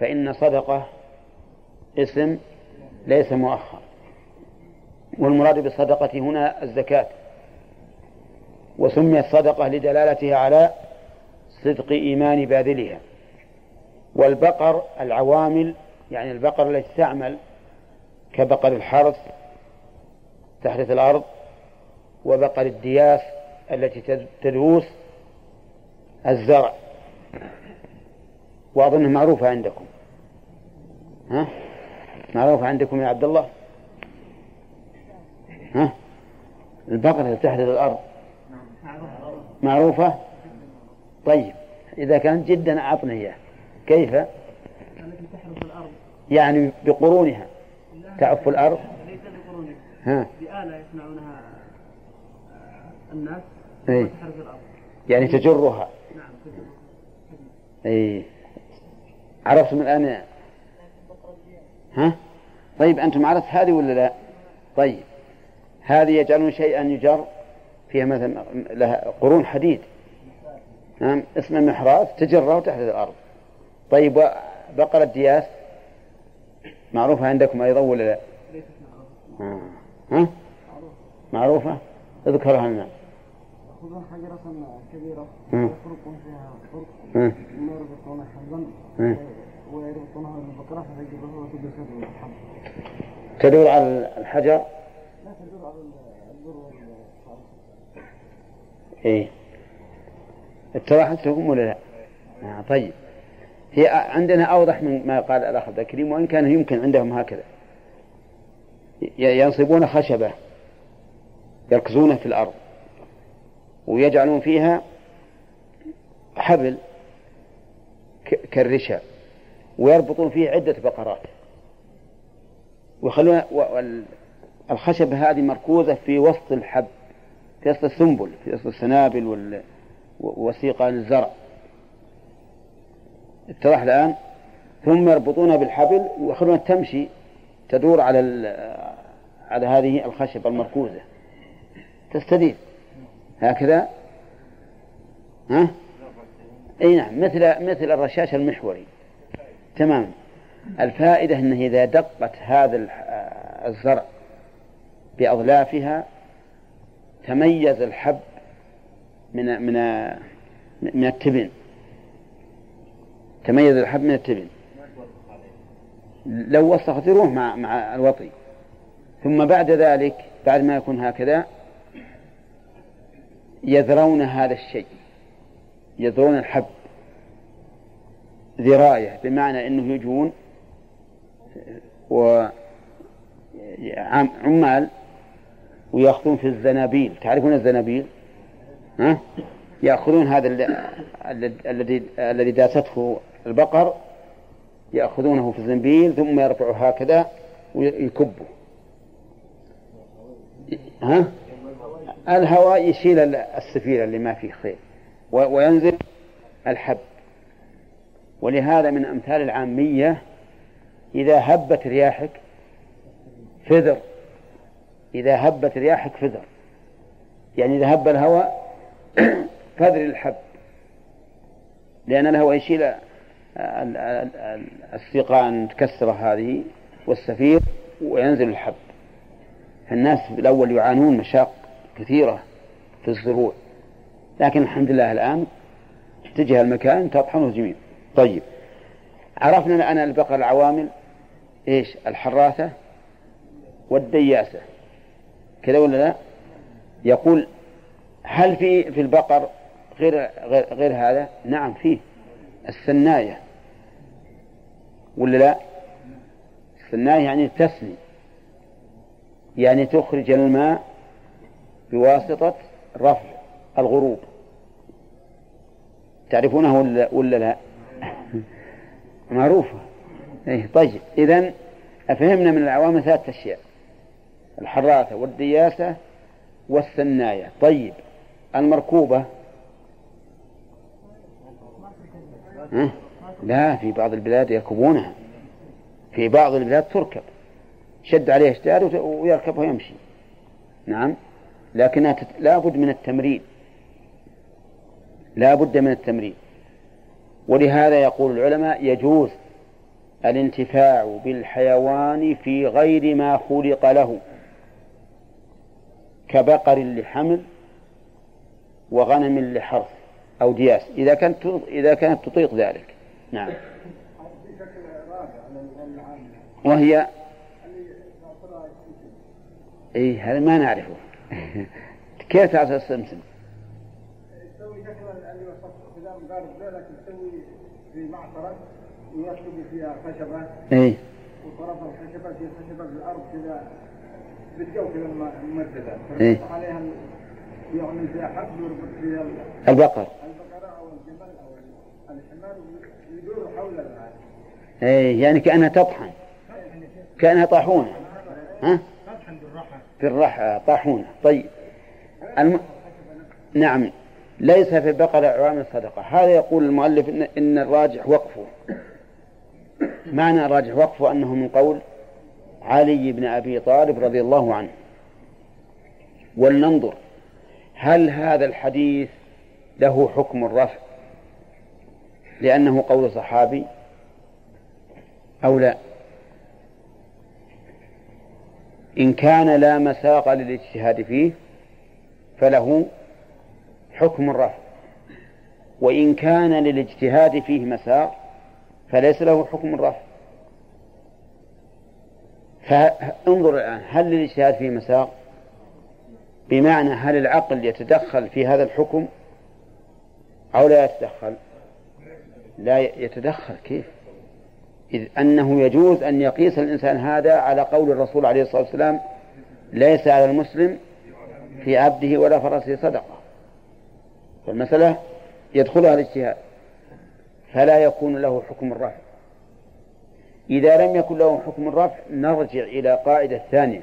فإن صدقة اسم ليس مؤخر. والمراد بالصدقة هنا الزكاة. وسميت صدقة لدلالتها على صدق إيمان باذلها. والبقر العوامل يعني البقر التي تعمل كبقر الحرث تحرث الأرض وبقر الدياس التي تدوس الزرع. وأظنها معروفة عندكم. ها؟ معروفة عندكم يا عبد الله؟ ها؟ البقرة تحرث الأرض. معروفة؟ طيب إذا كانت جدا أعطني إياه كيف؟ يعني بقرونها. تعف الأرض؟ ليس بقرونها. ها؟ بآلة يصنعونها الناس. وتحرث الأرض. يعني تجرها. نعم تجربة. اي عرفتم الآن ها؟ طيب أنتم عرفت هذه ولا لا؟ طيب. هذه يجعلون شيئا يجر فيها مثلا لها قرون حديد. نعم اسمه محراث تجرة تحت الأرض. طيب وبقرة دياس معروفة عندكم أيضا ولا لا؟ آه. ها؟ معروفة؟ اذكرها لنا. يأخذون حجرة كبيرة. مم. يفرقون فيها. ثم يربطون. ويربطونها تدور على الحجر؟ لا تدور على البر إيه. اتضحت لكم ولا لا؟ آه طيب. هي عندنا أوضح من ما قال الأخ عبد الكريم وإن كان يمكن عندهم هكذا. ينصبون خشبة يركزونه في الأرض ويجعلون فيها حبل كالرشا. ويربطون فيه عدة بقرات. ويخلون الخشبه هذه مركوزة في وسط الحب في وسط السنبل في وسط السنابل وال... الزرع اتضح الآن؟ ثم يربطونها بالحبل ويخلونها تمشي تدور على. على هذه الخشبة المركوزة. تستدير هكذا؟ ها؟ إي نعم مثل مثل الرشاش المحوري. تمام. الفائدة أنه إذا دقت هذا الزرع بأظلافها تميز الحب من من من التبن. تميز الحب من التبن. لو وسخت مع مع الوطي. ثم بعد ذلك بعد ما يكون هكذا يذرون هذا الشيء. يذرون الحب. ذراية بمعنى أنه يجون و عم- عمال ويأخذون في الزنابيل. تعرفون الزنابيل؟ ها؟ يأخذون هذا ال- ال- الذي الذي داسته البقر يأخذونه في الزنبيل ثم يرفعه هكذا ويكبه. ها؟ الهواء يشيل ال- السفير اللي ما فيه خير. وينزل الحب. ولهذا من أمثال العامية إذا هبت رياحك فذر إذا هبت رياحك فذر يعني إذا هب الهواء فذر الحب لأن الهواء يشيل ال- ال- ال- السيقان المتكسرة هذه والسفير وينزل الحب. فالناس الأول يعانون مشاق كثيرة في الزروع. لكن الحمد لله الآن اتجه المكان تطحنه جميل طيب. عرفنا الآن البقر العوامل إيش؟ الحراثة والدياسة. كذا ولا لا؟ يقول هل في في البقر غير غير, غير هذا؟ نعم فيه. السناية. ولا لا؟ السناية يعني تسني. يعني تخرج الماء بواسطة رفع الغروب. تعرفونه ولا, ولا لا؟ معروفة. إيه طيب إذا أفهمنا من العوامل ثلاثة أشياء. الحراثة والدياسة والسناية طيب المركوبة. ها؟ لا في بعض البلاد يركبونها. في بعض البلاد تركب. شد عليه اشتار وت- ويركب ويمشي. نعم. لكنها تت... لا بد من التمرين. لا بد من التمرين. ولهذا يقول العلماء يجوز الانتفاع بالحيوان في غير ما خلق له كبقر لحمل وغنم لحرث أو دياس إذا كانت إذا كانت تطيق ذلك. نعم. وهي اي هذا ما نعرفه. كيف تعرف السمسم؟ اللي وصفته مقارب له لكن تسوي في معصرة ويكتب فيها خشبة اي وطرف الخشبة في خشبة في الأرض كذا بالجو كذا ممددة إيه. فيحط عليها يعمل فيها ويربط فيها ال- البقر. البقرة أو الجمل أو الحمار ويدور حول اي يعني كأنها تطحن. كأنها طاحونة. ها؟ في الرحى طاحونة. طيب. الم... نعم. ليس في البقرة عوامل الصدقة. هذا يقول المؤلف إن, إن الراجح وقفه. معنى الراجح وقفه أنه من قول علي بن أبي طالب رضي الله عنه. ولننظر هل هذا الحديث له حكم الرفع لأنه قول صحابي أو لا؟ إن كان لا مساق للاجتهاد فيه فله حكم الرفع وإن كان للاجتهاد فيه مساق فليس له حكم الرفع فانظر الآن هل للاجتهاد فيه مساق بمعنى هل العقل يتدخل في هذا الحكم أو لا يتدخل؟ لا يتدخل كيف؟ إذ أنه يجوز أن يقيس الإنسان هذا على قول الرسول عليه الصلاة والسلام ليس على المسلم في عبده ولا فرسه صدقة. فالمسألة يدخلها الاجتهاد فلا يكون له حكم الرفع. إذا لم يكن له حكم الرفع نرجع إلى قاعدة ثانية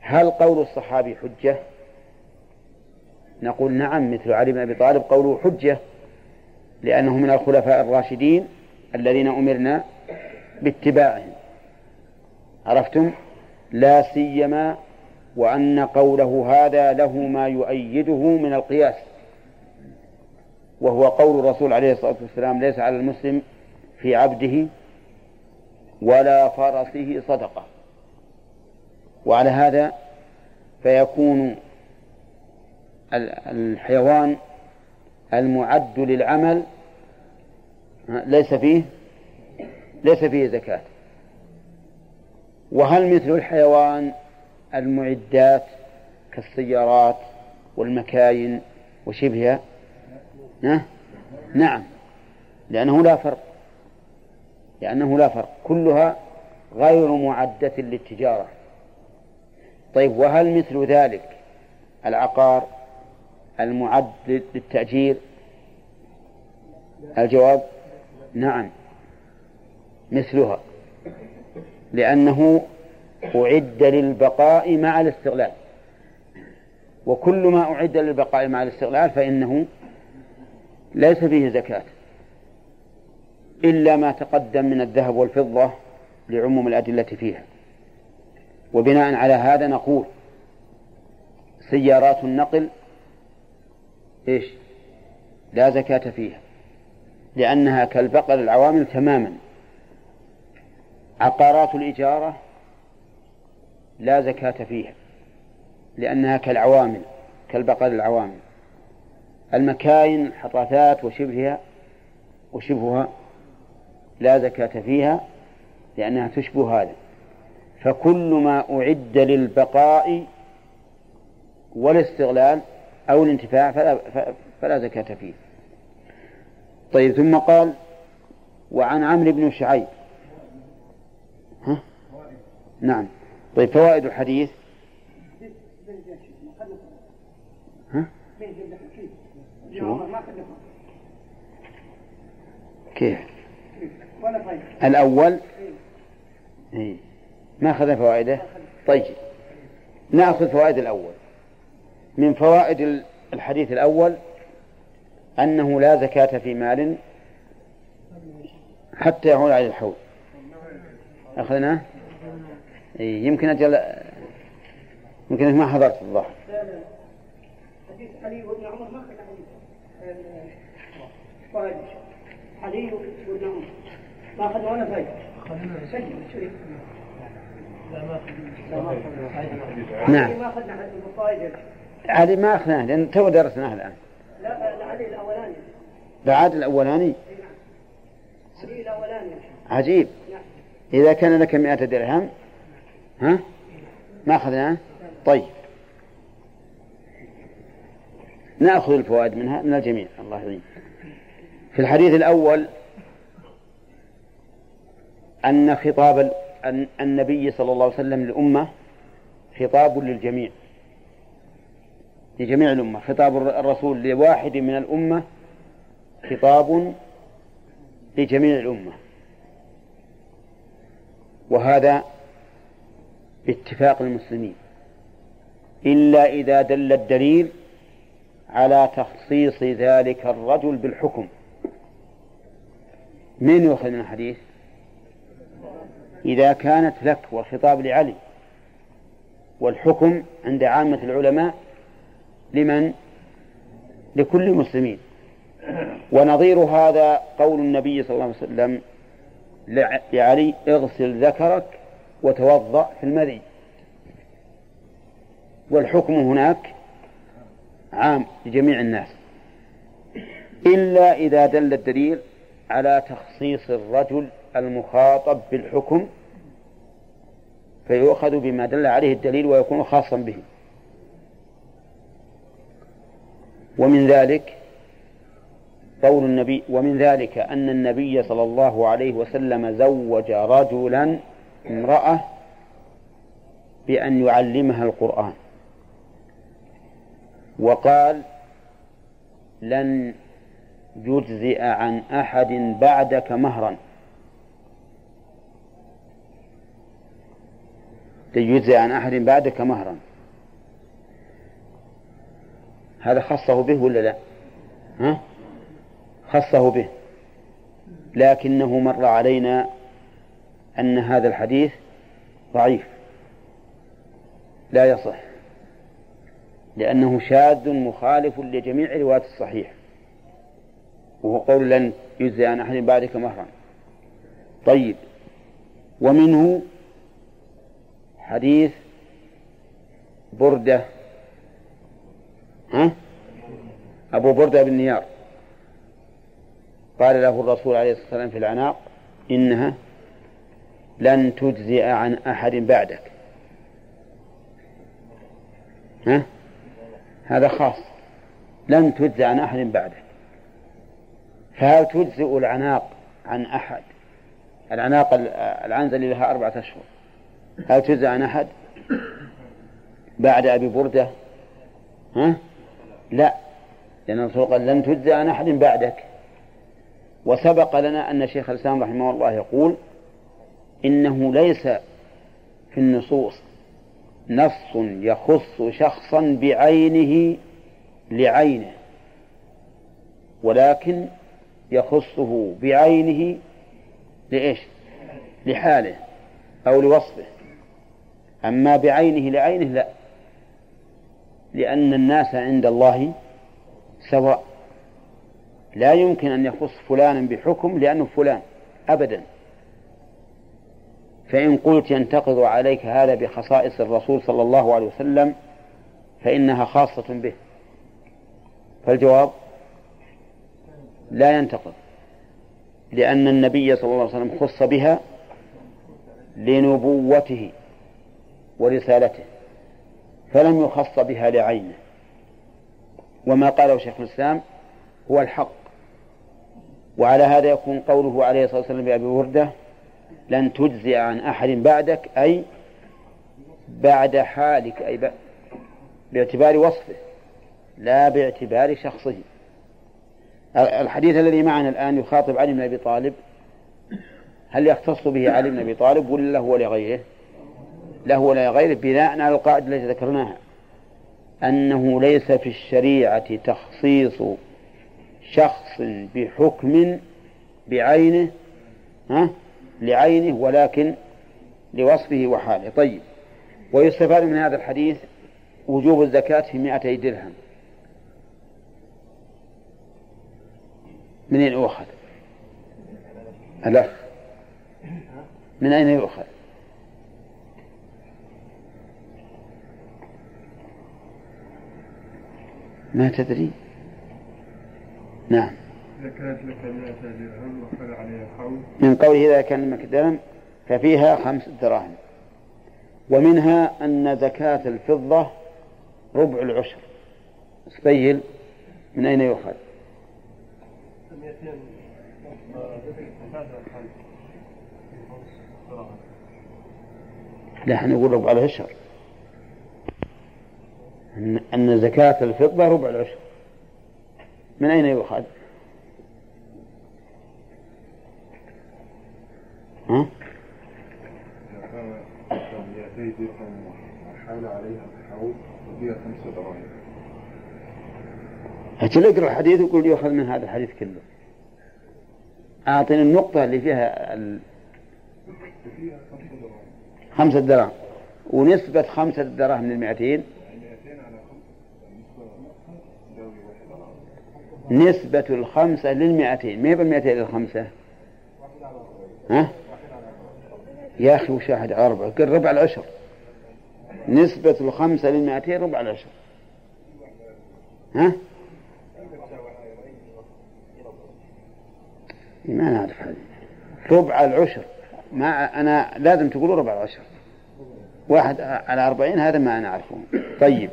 هل قول الصحابي حجة؟ نقول نعم مثل علي بن أبي طالب قوله حجة لأنه من الخلفاء الراشدين الذين أمرنا باتباعهم. عرفتم؟ لا سيما وأن قوله هذا له ما يؤيده من القياس. وهو قول الرسول عليه الصلاة والسلام ليس على المسلم في عبده ولا فرسه صدقة. وعلى هذا فيكون الحيوان المعد للعمل ليس فيه ليس فيه زكاة. وهل مثل الحيوان المعدات كالسيارات والمكاين وشبهها؟ نعم. لأنه لا فرق. لأنه لا فرق. كلها غير معدة للتجارة. طيب وهل مثل ذلك العقار المعد للتأجير؟ الجواب نعم. مثلها. لأنه أعد للبقاء مع الاستغلال. وكل ما أعد للبقاء مع الاستغلال فإنه ليس فيه زكاة إلا ما تقدم من الذهب والفضة لعموم الأدلة فيها. وبناء على هذا نقول سيارات النقل إيش؟ لا زكاة فيها لأنها كالبقر العوامل تماما. عقارات الإجارة لا زكاة فيها لأنها كالعوامل كالبقر العوامل. المكاين الحطاثات وشبهها وشبهها لا زكاة فيها لأنها تشبه هذا. فكل ما أعد للبقاء والاستغلال أو الانتفاع فلا, فلا زكاة فيه. طيب ثم قال وعن عمرو بن شعيب. ها؟ نعم. طيب فوائد الحديث ها؟ كيف؟ الأول؟ إيه. ما أخذ فوائده؟ طيب. نأخذ فوائد الأول. من فوائد الحديث الأول أنه لا زكاة في مال حتى يعود على الحول. أخذناه إيه. يمكن أجل يمكن ما حضرت الظاهر. حديث علي بن عمر ما حديث علي عمر ما اخذنا ولا فايده نعم. هذه ما أخذناها لأن تو درسناها الآن. لا علي الاولاني بعد الأولاني؟ علي الاولاني عجيب. إذا كان لك مئة درهم ها؟ ما أخذناه طيب. نأخذ الفوائد منها من الجميع. الله يعين. في الحديث الأول أن خطاب النبي صلى الله عليه وسلم للأمة خطاب للجميع. لجميع الأمة. خطاب الر- الرسول لواحد من الأمة خطاب لجميع الأمة. وهذا باتفاق المسلمين. إلا إذا دل الدليل على تخصيص ذلك الرجل بالحكم. من يؤخذ من الحديث؟ إذا كانت لك والخطاب لعلي والحكم عند عامة العلماء لمن؟ لكل المسلمين. ونظير هذا قول النبي صلى الله عليه وسلم لع- لعلي اغسل ذكرك وتوضأ في المذي. والحكم هناك عام لجميع الناس. إلا إذا دل الدليل على تخصيص الرجل المخاطب بالحكم فيؤخذ بما دل عليه الدليل ويكون خاصا به. ومن ذلك قول النبي ومن ذلك أن النبي صلى الله عليه وسلم زوج رجلا امرأة بأن يعلمها القرآن. وقال لن يجزئ عن أحد بعدك مهرا. لن يجزئ عن أحد بعدك مهرا. هذا خصه به ولا لا؟ ها؟ خصه به. لكنه مر علينا أن هذا الحديث ضعيف. لا يصح. لأنه شاذ مخالف لجميع روايات الصحيح وهو قول لن يجزي عن أحد بعدك مهرا طيب ومنه حديث بردة ها؟ أبو بردة بن نيار قال له الرسول عليه الصلاة والسلام في العناق إنها لن تجزئ عن أحد بعدك ها؟ هذا خاص. لن تجزئ عن أحد بعدك فهل تجزئ العناق عن أحد؟ العناق العنزة اللي لها أربعة أشهر. هل تجزئ عن أحد؟ بعد أبي بردة؟ ها؟ لا. لأن الرسول قال لن تجزئ عن أحد بعدك. وسبق لنا أن شيخ الإسلام رحمه الله يقول إنه ليس في النصوص نص يخص شخصا بعينه لعينه ولكن يخصه بعينه لإيش؟ لحاله أو لوصفه. أما بعينه لعينه لا لأن الناس عند الله سواء. لا يمكن أن يخص فلانا بحكم لأنه فلان أبدا. فإن قلت ينتقض عليك هذا بخصائص الرسول صلى الله عليه وسلم فإنها خاصة به. فالجواب لا ينتقض لأن النبي صلى الله عليه وسلم خص بها لنبوته ورسالته فلم يخص بها لعينه. وما قاله شيخ الإسلام هو الحق وعلى هذا يكون قوله عليه الصلاة والسلام بأبي وردة لن تجزي عن أحد بعدك أي بعد حالك أي. باعتبار وصفه لا باعتبار شخصه الحديث الذي معنا الآن يخاطب علي بن أبي طالب هل يختص به علي بن أبي طالب ولا له ولغيره له ولا غيره بناء على القاعدة التي ذكرناها أنه ليس في الشريعة تخصيص شخص بحكم بعينه ها لعينه ولكن لوصفه وحاله. طيب ويستفاد من هذا الحديث وجوب الزكاة في مائتي درهم منين أخذ الأخ من أين يؤخذ؟ ما تدري؟ نعم. إذا كانت لك 100 درهم وحل عليها الحول من قوله إذا كان لك ففيها خمس دراهم ومنها أن زكاة الفضة ربع العشر سبيل من أين يؤخذ؟ 200 لا إحنا نقول ربع العشر أن زكاة الفضة ربع العشر من أين يؤخذ؟ ها؟ إذا كان 200 درهم وحال عليها الحول دراهم اقرأ الحديث وقول يؤخذ من هذا الحديث كله. أعطني النقطة اللي فيها ال- خمسة دراهم. ونسبة خمسة دراهم للمئتين. 200 على خمسة تساوي واحد على نسبة الخمسة للمئتين. ما هي بالمئتين للخمسة ها؟ يا أخي وش واحد على أربعة قل ربع العشر. نسبة الخمسة للمئتين ربع العشر. ها؟ ما نعرف هذه. ربع العشر. ما أنا لازم تقولوا ربع العشر. واحد على أربعين هذا ما أنا أعرفه طيب.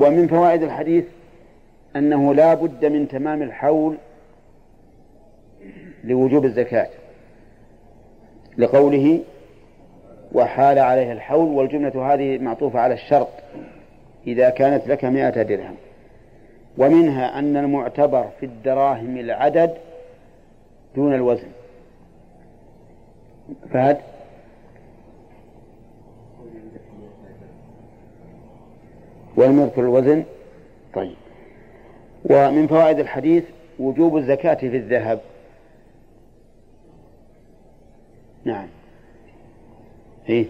ومن فوائد الحديث أنه لا بد من تمام الحول لوجوب الزكاة. لقوله وحال عليه الحول والجملة هذه معطوفة على الشرط إذا كانت لك مائة درهم. ومنها أن المعتبر في الدراهم العدد دون الوزن. فهد؟ يذكر الوزن؟ طيب. ومن فوائد الحديث وجوب الزكاة في الذهب. نعم. إيه.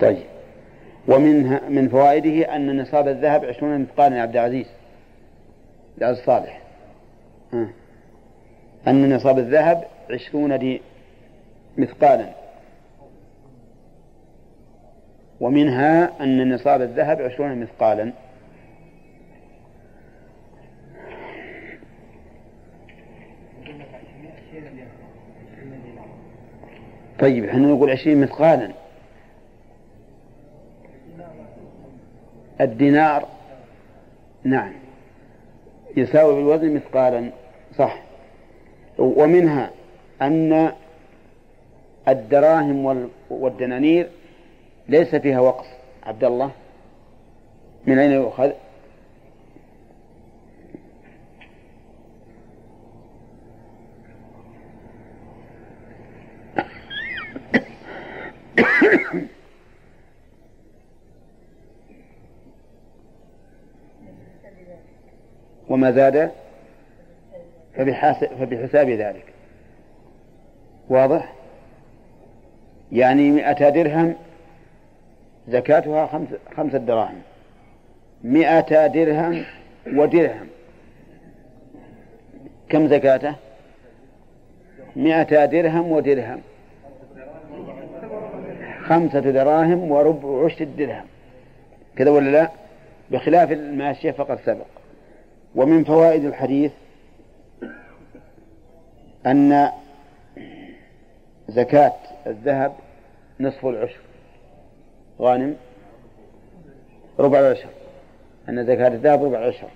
طيب. ومنها من فوائده أن نصاب الذهب عشرون مثقالا يا عبد العزيز. عبد الصالح ها. أن نصاب الذهب عشرون دي مثقالا. ومنها أن نصاب الذهب عشرون مثقالا. طيب إحنا نقول عشرين مثقالا. الدينار نعم يساوي بالوزن مثقالا صح. ومنها أن الدراهم وال- والدنانير ليس فيها وقف. عبد الله من أين يؤخذ؟ وما زاد فبحساب ذلك. واضح؟ يعني مئة درهم زكاتها خمس خمسة دراهم. مئة درهم ودرهم. كم زكاته؟ مئة درهم ودرهم. خمسة دراهم وربع عشر الدرهم كذا ولا لا؟ بخلاف الماشية فقد سبق. ومن فوائد الحديث أن زكاة الذهب نصف العشر. غانم ربع العشر. أن زكاة الذهب ربع العشر.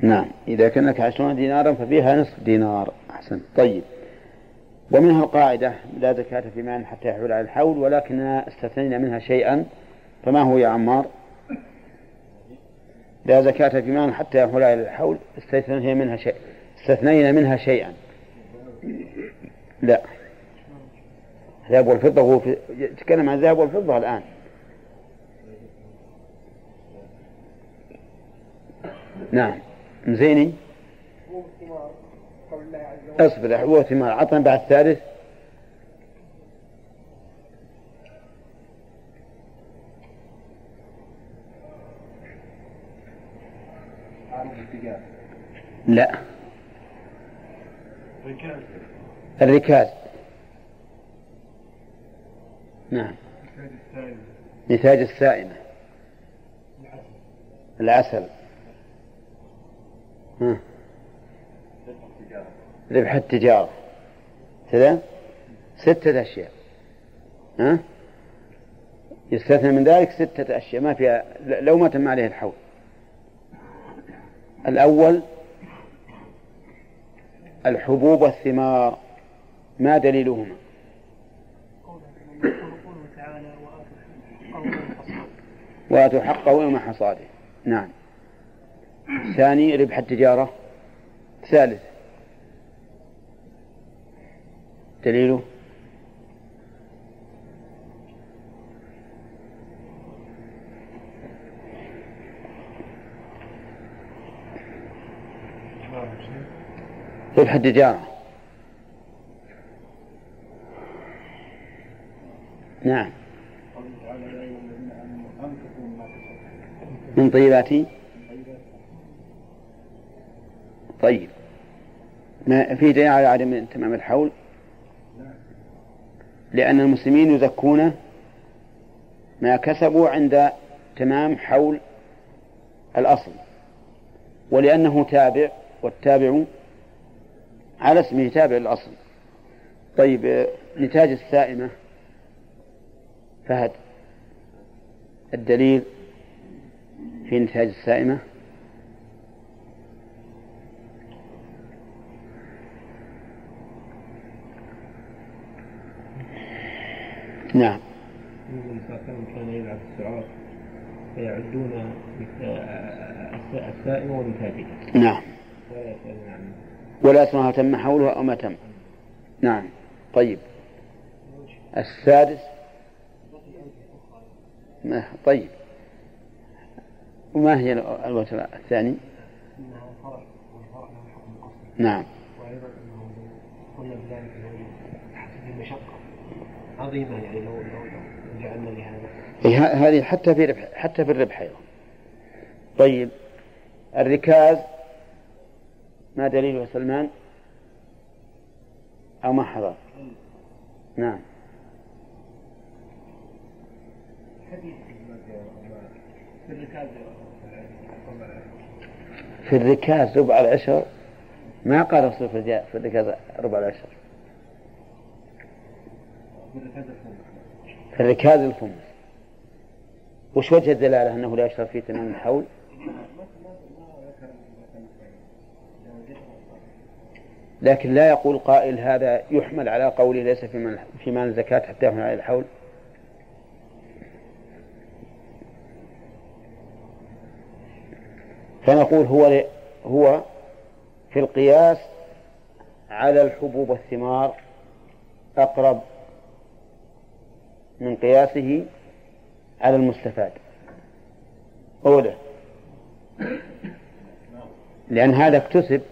نعم إذا كان لك عشرون دينارا ففيها نصف دينار. أحسن. طيب. ومنها القاعدة لا زكاة في مال حتى يحول على الحول ولكننا استثنينا منها شيئا فما هو يا عمار؟ لا زكاة في مال حتى يحول على الحول استثنينا منها شيء. استثنينا منها شيئا. لا. الذهب والفضة هو في... يتكلم عن الذهب والفضة الآن. نعم. مزيني هو وجل. اصبر حبوب ثمار. عطنا بعد الثالث عروض التجارة لا. ركاز الركاز نعم. نتاج السائمة. العسل. ها. ربح التجارة. كذا؟ ستة أشياء. ها؟ يستثنى من ذلك ستة أشياء. ما فيها لو ما تم عليه الحول. الأول الحبوب والثمار ما دليلهما؟ وآتوا حقه يوم حصاده. نعم. ثاني ربح التجارة. ثالث. دليله ربح التجارة نعم قوله تعالى يا أيها الذين آمنوا أنفقوا مما كسبتم من طيبات طيب. ما في دليل على عدم تمام الحول؟ لأن المسلمين يزكون ما كسبوا عند تمام حول الأصل ولأنه تابع والتابع على اسمه تابع الأصل. طيب آه، نتاج السائمة. فهد الدليل في نتاج السائمة؟ نعم. كان يلعب السعار فيعدون السائم ونتاجه. نعم. ولا يسألون عنه. ولا اسمها تم حولها أو ما تم. نعم. طيب. السادس. ما طيب. وما هي الوتر الثاني نعم. وأيضا انه قلنا بذلك حسب المشقه عظيمه يعني لو لو جعلنا لهذا هذه حتى في ربح حتى في الربح أيضا. طيب. الركاز. ما دليله سلمان؟ أو ما حضر؟ نعم. في الركاز ربع العشر؟ ما قال الرسول في الركاز ربع العشر. في الركاز الخمس. وش وجه الدلالة أنه لا يشترط في تمام الحول؟ لكن لا يقول قائل هذا يحمل على قوله ليس في مال الزكاة حتى يحمل على الحول. فنقول هو هو في القياس على الحبوب والثمار أقرب من قياسه على المستفاد. أولى لأن هذا اكتسب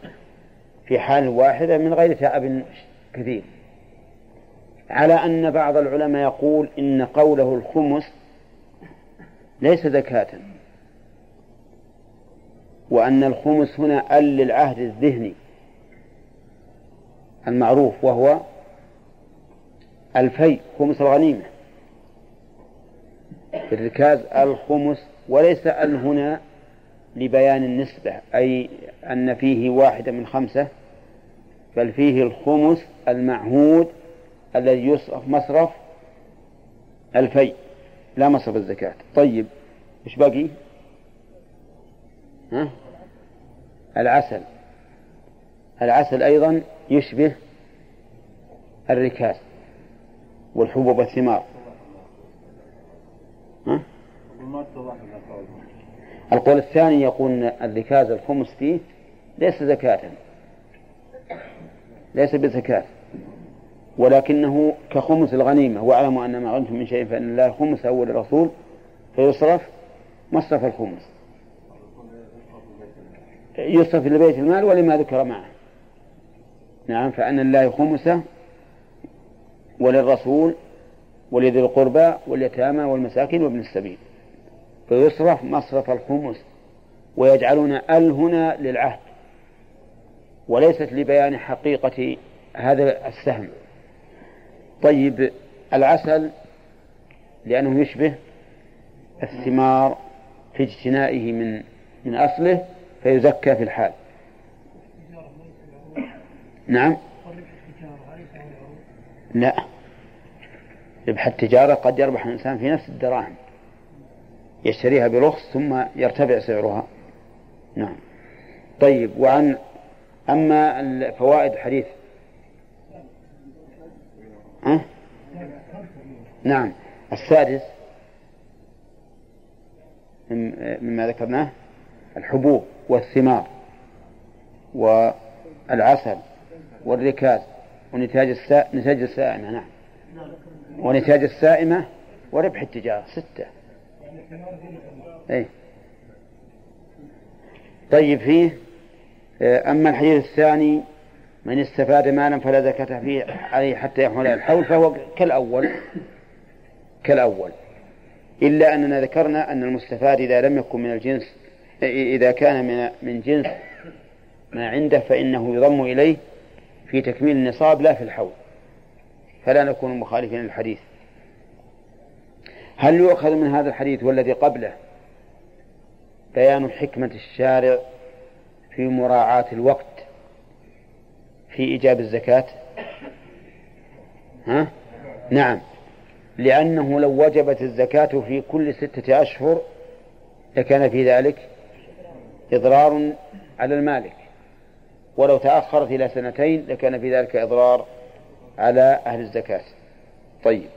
في حال واحدة من غير تعب كثير. على أن بعض العلماء يقول إن قوله الخمس ليس زكاة وأن الخمس هنا أل للعهد الذهني المعروف وهو الفي خمس الغنيمة. الركاز الخمس وليس ال هنا لبيان النسبة أي أن فيه واحدة من خمسة بل فيه الخمس المعهود الذي يصرف مصرف الفي لا مصرف الزكاة طيب إيش باقي؟ ها؟ العسل العسل أيضا يشبه الركاز والحبوب والثمار ها؟ القول الثاني يقول أن الركاز الخمس فيه ليس زكاة. ليس بزكاة. ولكنه كخمس الغنيمة. واعلموا أن ما غنمتم من شيء فإن الله خمس أول الرسول فيصرف مصرف الخمس. يصرف لبيت المال ولما ذكر معه. نعم فأن الله خمسه وللرسول ولذي القربى واليتامى والمساكين وابن السبيل. فيصرف مصرف الخمس ويجعلون ال هنا للعهد وليست لبيان حقيقة هذا السهم. طيب العسل لأنه يشبه الثمار في اجتنائه من من أصله فيزكى في الحال. نعم؟ لا. ربح التجارة قد يربح الإنسان في نفس الدراهم. يشتريها برخص ثم يرتفع سعرها. نعم. طيب وعن أما الفوائد حديث أه؟ نعم. السادس مما ذكرناه الحبوب والثمار والعسل والركاز ونتاج السا... نتاج السائمة نعم. ونتاج السائمة وربح التجارة ستة. أي طيب فيه أما الحديث الثاني من استفاد مالا فلا زكاة فيه عليه حتى يحول الحول فهو كالأول كالأول. إلا أننا ذكرنا أن المستفاد إذا لم يكن من الجنس إذا كان من من جنس ما عنده فإنه يضم إليه في تكميل النصاب لا في الحول. فلا نكون مخالفين للحديث. هل يؤخذ من هذا الحديث والذي قبله بيان حكمة الشارع في مراعاة الوقت في إيجاب الزكاة؟ ها؟ نعم. لأنه لو وجبت الزكاة في كل ستة أشهر لكان في ذلك إضرار على المالك. ولو تأخرت إلى سنتين لكان في ذلك إضرار على أهل الزكاة. طيب.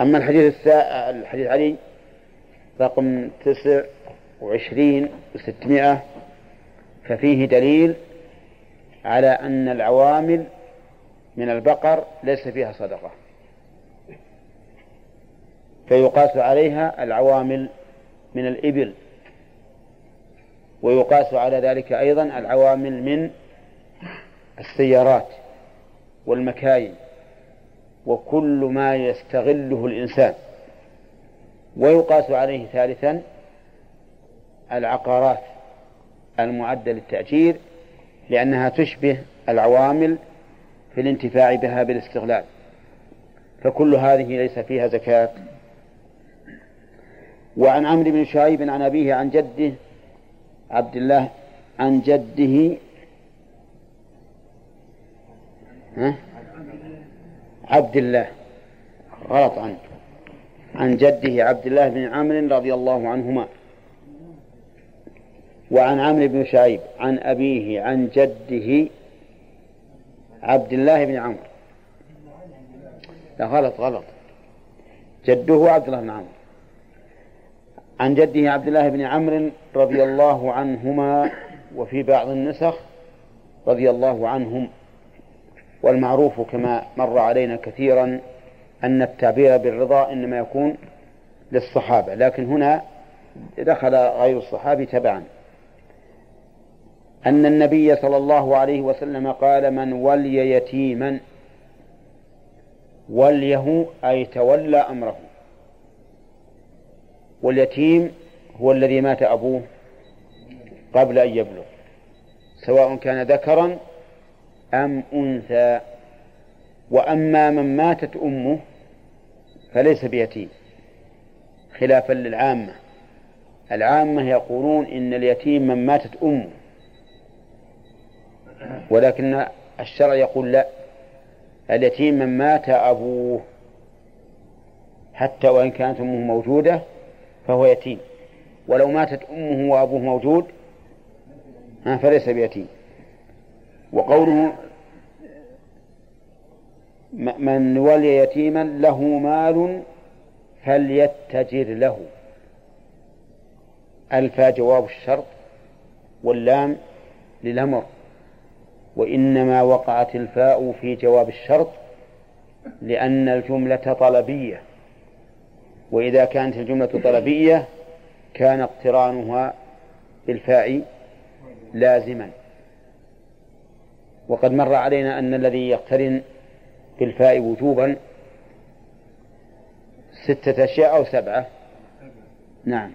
أما الحديث السا... الحديث علي رقم تسع وعشرين وستمائة ففيه دليل على أن العوامل من البقر ليس فيها صدقة. فيقاس عليها العوامل من الإبل ويقاس على ذلك أيضا العوامل من السيارات والمكاين. وكل ما يستغله الإنسان. ويقاس عليه ثالثا العقارات المعدة للتأجير لأنها تشبه العوامل في الانتفاع بها بالاستغلال. فكل هذه ليس فيها زكاة. وعن عمرو بن شعيب عن أبيه عن جده عبد الله عن جده ها؟ عبد الله غلط عنه. عن جده عبد الله بن عمرو رضي الله عنهما. وعن عمرو بن شعيب عن أبيه عن جده عبد الله بن عمرو لا غلط غلط. جده عبد الله بن عمرو عن جده عبد الله بن عمرو رضي الله عنهما وفي بعض النسخ رضي الله عنهم. والمعروف كما مر علينا كثيرا أن التعبير بالرضا إنما يكون للصحابة لكن هنا دخل غير الصحابي تبعا. أن النبي صلى الله عليه وسلم قال من ولي يتيما وليه أي تولى أمره. واليتيم هو الذي مات أبوه قبل أن يبلغ سواء كان ذكرا أم أنثى وأما من ماتت أمه فليس بيتيم خلافا للعامة. العامة يقولون إن اليتيم من ماتت أمه. ولكن الشرع يقول لا اليتيم من مات أبوه حتى وإن كانت أمه موجودة فهو يتيم. ولو ماتت أمه وأبوه موجود فليس بيتيم. وقوله من ولي يتيما له مال فليتجر له. ألفا جواب الشرط واللام للأمر. وإنما وقعت الفاء في جواب الشرط لأن الجملة طلبية. وإذا كانت الجملة طلبية كان اقترانها بالفاء لازما. وقد مر علينا أن الذي يقترن بالفاء وجوبا ستة أشياء أو سبعة. نعم.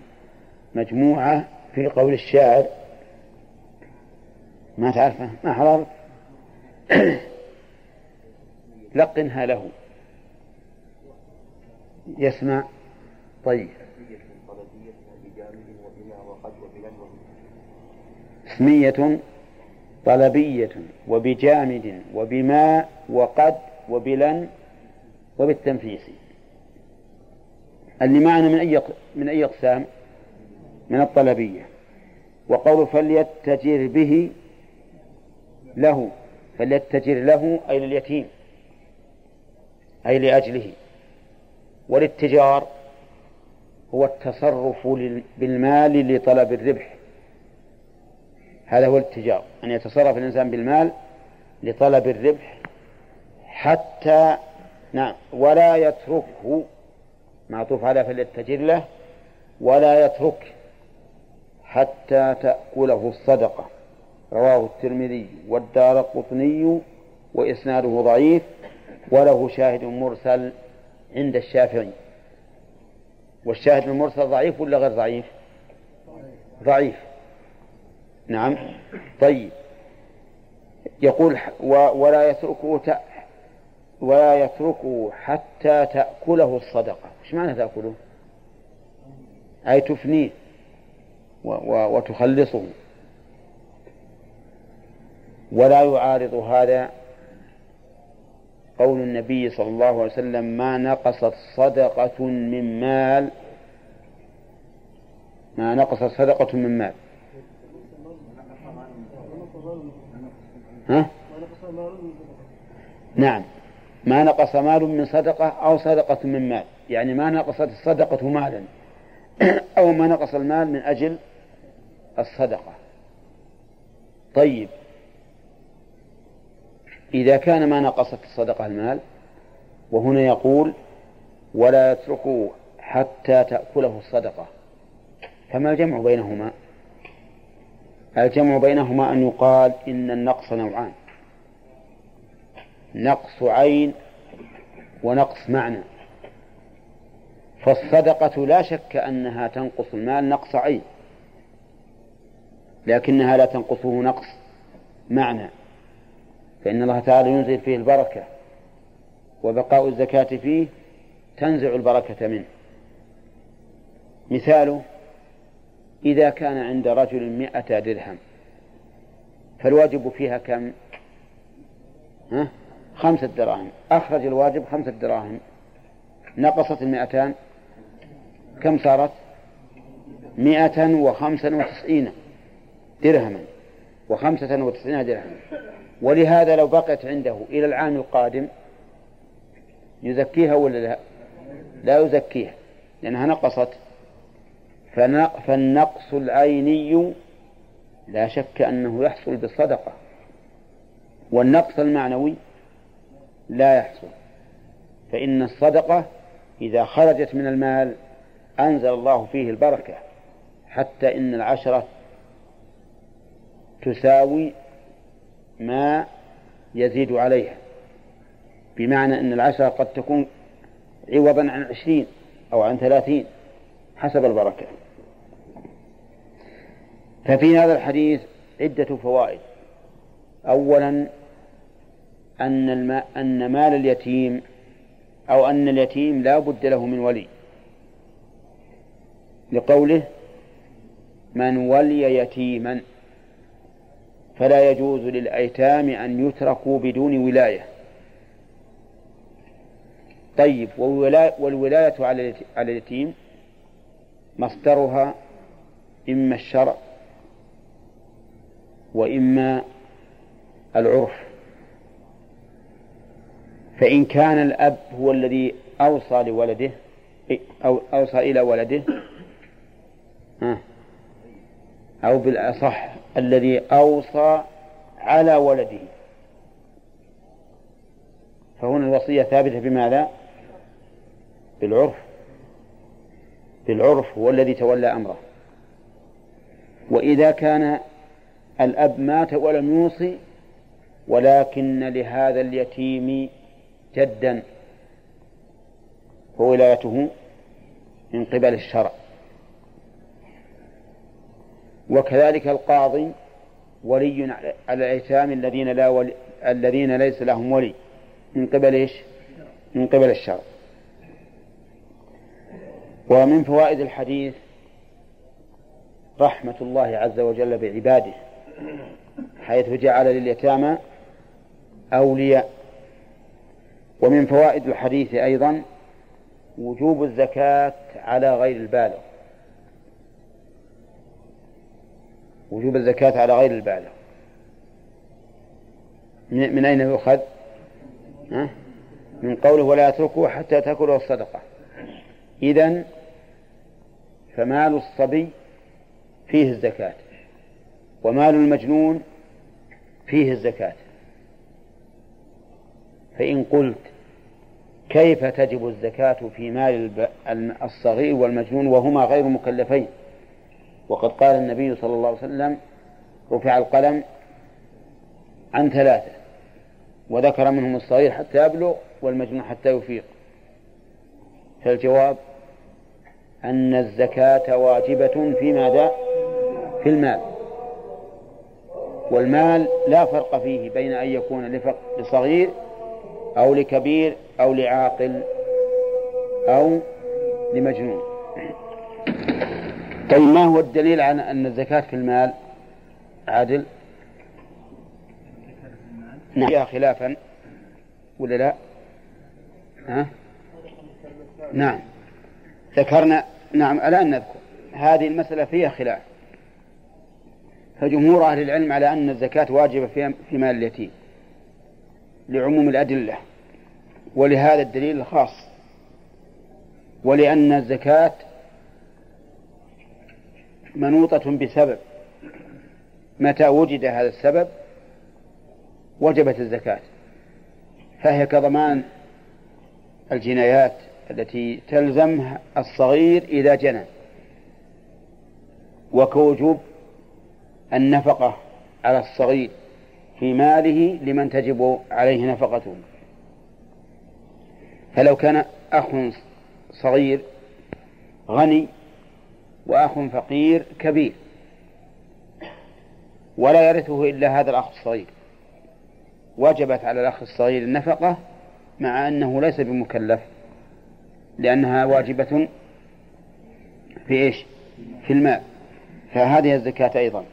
مجموعة في قول الشاعر. ما تعرفه؟ ما حضرت لقنها له. يسمع. طيب. اسمية طلبية وبجامد وبما وقد وبلن وبالتنفيس. اللي معنا من أي من أي أقسام؟ من الطلبية. وقول فليتجر به له فليتجر له أي لليتيم أي لأجله. والاتجار هو التصرف بالمال لطلب الربح. هذا هو الاتجار أن يتصرف الإنسان بالمال لطلب الربح حتى نعم ولا يتركه معطوف على فليتجر له ولا يترك حتى تأكله الصدقة. رواه الترمذي والدار قطني وإسناده ضعيف وله شاهد مرسل عند الشافعي. والشاهد المرسل ضعيف ولا غير ضعيف؟ ضعيف. نعم. طيب. يقول ولا يتركه ولا يتركه حتى تأكله الصدقة. إيش معنى تأكله؟ أي تفنيه. وتخلصه. ولا يعارض هذا قول النبي صلى الله عليه وسلم ما نقصت صدقة من مال. ما نقصت صدقة من مال. ها؟ نعم. ما نقص مال من صدقة أو صدقة من مال. يعني ما نقصت الصدقة مالا. أو ما نقص المال من أجل الصدقة. طيب. إذا كان ما نقصت الصدقة المال وهنا يقول ولا يتركوا حتى تأكله الصدقة. فما الجمع بينهما؟ الجمع بينهما أن يقال إن النقص نوعان. نقص عين ونقص معنى. فالصدقة لا شك أنها تنقص المال نقص عين. لكنها لا تنقصه نقص معنى. فإن الله تعالى ينزل فيه البركة وبقاء الزكاة فيه تنزع البركة منه. مثاله إذا كان عند رجل مئة درهم فالواجب فيها كم؟ ها؟ خمسة دراهم. أخرج الواجب خمسة دراهم. نقصت المئتان. كم صارت؟ مئة وخمسة وتسعين درهما. وخمسة وتسعين درهما. ولهذا لو بقيت عنده إلى العام القادم يزكيها ولا لا؟ لا يزكيها لأنها نقصت فالنقص العيني لا شك أنه يحصل بالصدقة والنقص المعنوي لا يحصل فإن الصدقة إذا خرجت من المال أنزل الله فيه البركة حتى إن العشرة تساوي ما يزيد عليها بمعنى أن العشرة قد تكون عوضا عن عشرين أو عن ثلاثين حسب البركة. ففي هذا الحديث عدة فوائد. أولا أن الماء أن مال اليتيم أو أن اليتيم لا بد له من ولي. لقوله من ولي يتيما فلا يجوز للأيتام أن يتركوا بدون ولاية. طيب والولاية على اليتيم مصدرها إما الشرع وإما العرف. فإن كان الأب هو الذي أوصى لولده أو أوصى إلى ولده أو بالأصح الذي أوصى على ولده. فهنا الوصية ثابتة بماذا؟ بالعرف. بالعرف هو الذي تولى أمره. وإذا كان الأب مات ولم يوصي ولكن لهذا اليتيم جدا فولايته من قبل الشرع وكذلك القاضي ولي على الأيتام الذين لا ولي الذين ليس لهم ولي من قبل إيش؟ من قبل الشرع. ومن فوائد الحديث رحمة الله عز وجل بعباده حيث جعل لليتامى أولياء. ومن فوائد الحديث أيضا وجوب الزكاة على غير البالغ. وجوب الزكاة على غير البالغ. من أين يؤخذ؟ من قوله ولا يتركوا حتى تأكلوا الصدقة. إذن فمال الصبي فيه الزكاة. ومال المجنون فيه الزكاة. فإن قلت كيف تجب الزكاة في مال الصغير والمجنون وهما غير مكلفين؟ وقد قال النبي صلى الله عليه وسلم رفع القلم عن ثلاثة وذكر منهم الصغير حتى يبلغ والمجنون حتى يفيق. فالجواب أن الزكاة واجبة في ماذا؟ في المال. والمال لا فرق فيه بين أن يكون لصغير أو لكبير أو لعاقل أو لمجنون. طيب ما هو الدليل على أن الزكاة في المال عادل؟ نعم. فيها خلافا ولا لا؟ ها؟ نعم. ذكرنا نعم الآن نذكر. هذه المسألة فيها خلاف. فجمهور أهل العلم على أن الزكاة واجبة في مال اليتيم لعموم الأدلة ولهذا الدليل الخاص ولأن الزكاة منوطة بسبب متى وجد هذا السبب؟ وجبت الزكاة فهي كضمان الجنايات التي تلزم الصغير إذا جنى وكوجوب النفقة على الصغير في ماله لمن تجب عليه نفقته. فلو كان أخ صغير غني وأخ فقير كبير ولا يرثه إلا هذا الأخ الصغير. وجبت على الأخ الصغير النفقة مع أنه ليس بمكلف لأنها واجبة في إيش؟ في الماء فهذه الزكاة أيضا.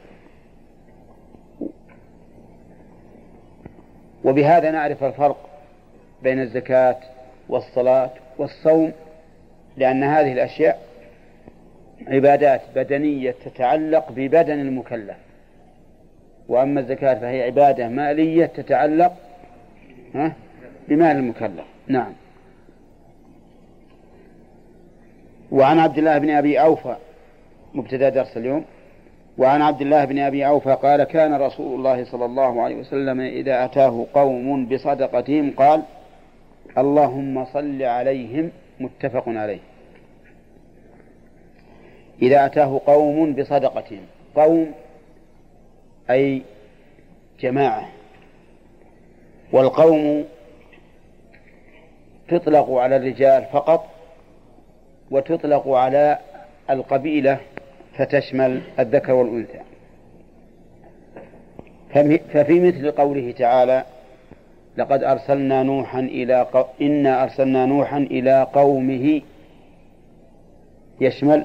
وبهذا نعرف الفرق بين الزكاة والصلاة والصوم لأن هذه الأشياء عبادات بدنية تتعلق ببدن المكلف. وأما الزكاة فهي عبادة مالية تتعلق بمال المكلف. نعم. وعن عبد الله بن أبي أوفى مبتدأ درس اليوم. وعن عبد الله بن أبي أوفى قال كان رسول الله صلى الله عليه وسلم إذا أتاه قوم بصدقتهم قال اللهم صل عليهم متفق عليه. إذا أتاه قوم بصدقتهم. قوم أي جماعة. والقوم تطلق على الرجال فقط وتطلق على القبيلة فتشمل الذكر والأنثى. ففي مثل قوله تعالى لقد أرسلنا نوحا إلى. إنا أرسلنا نوحا إلى قومه يشمل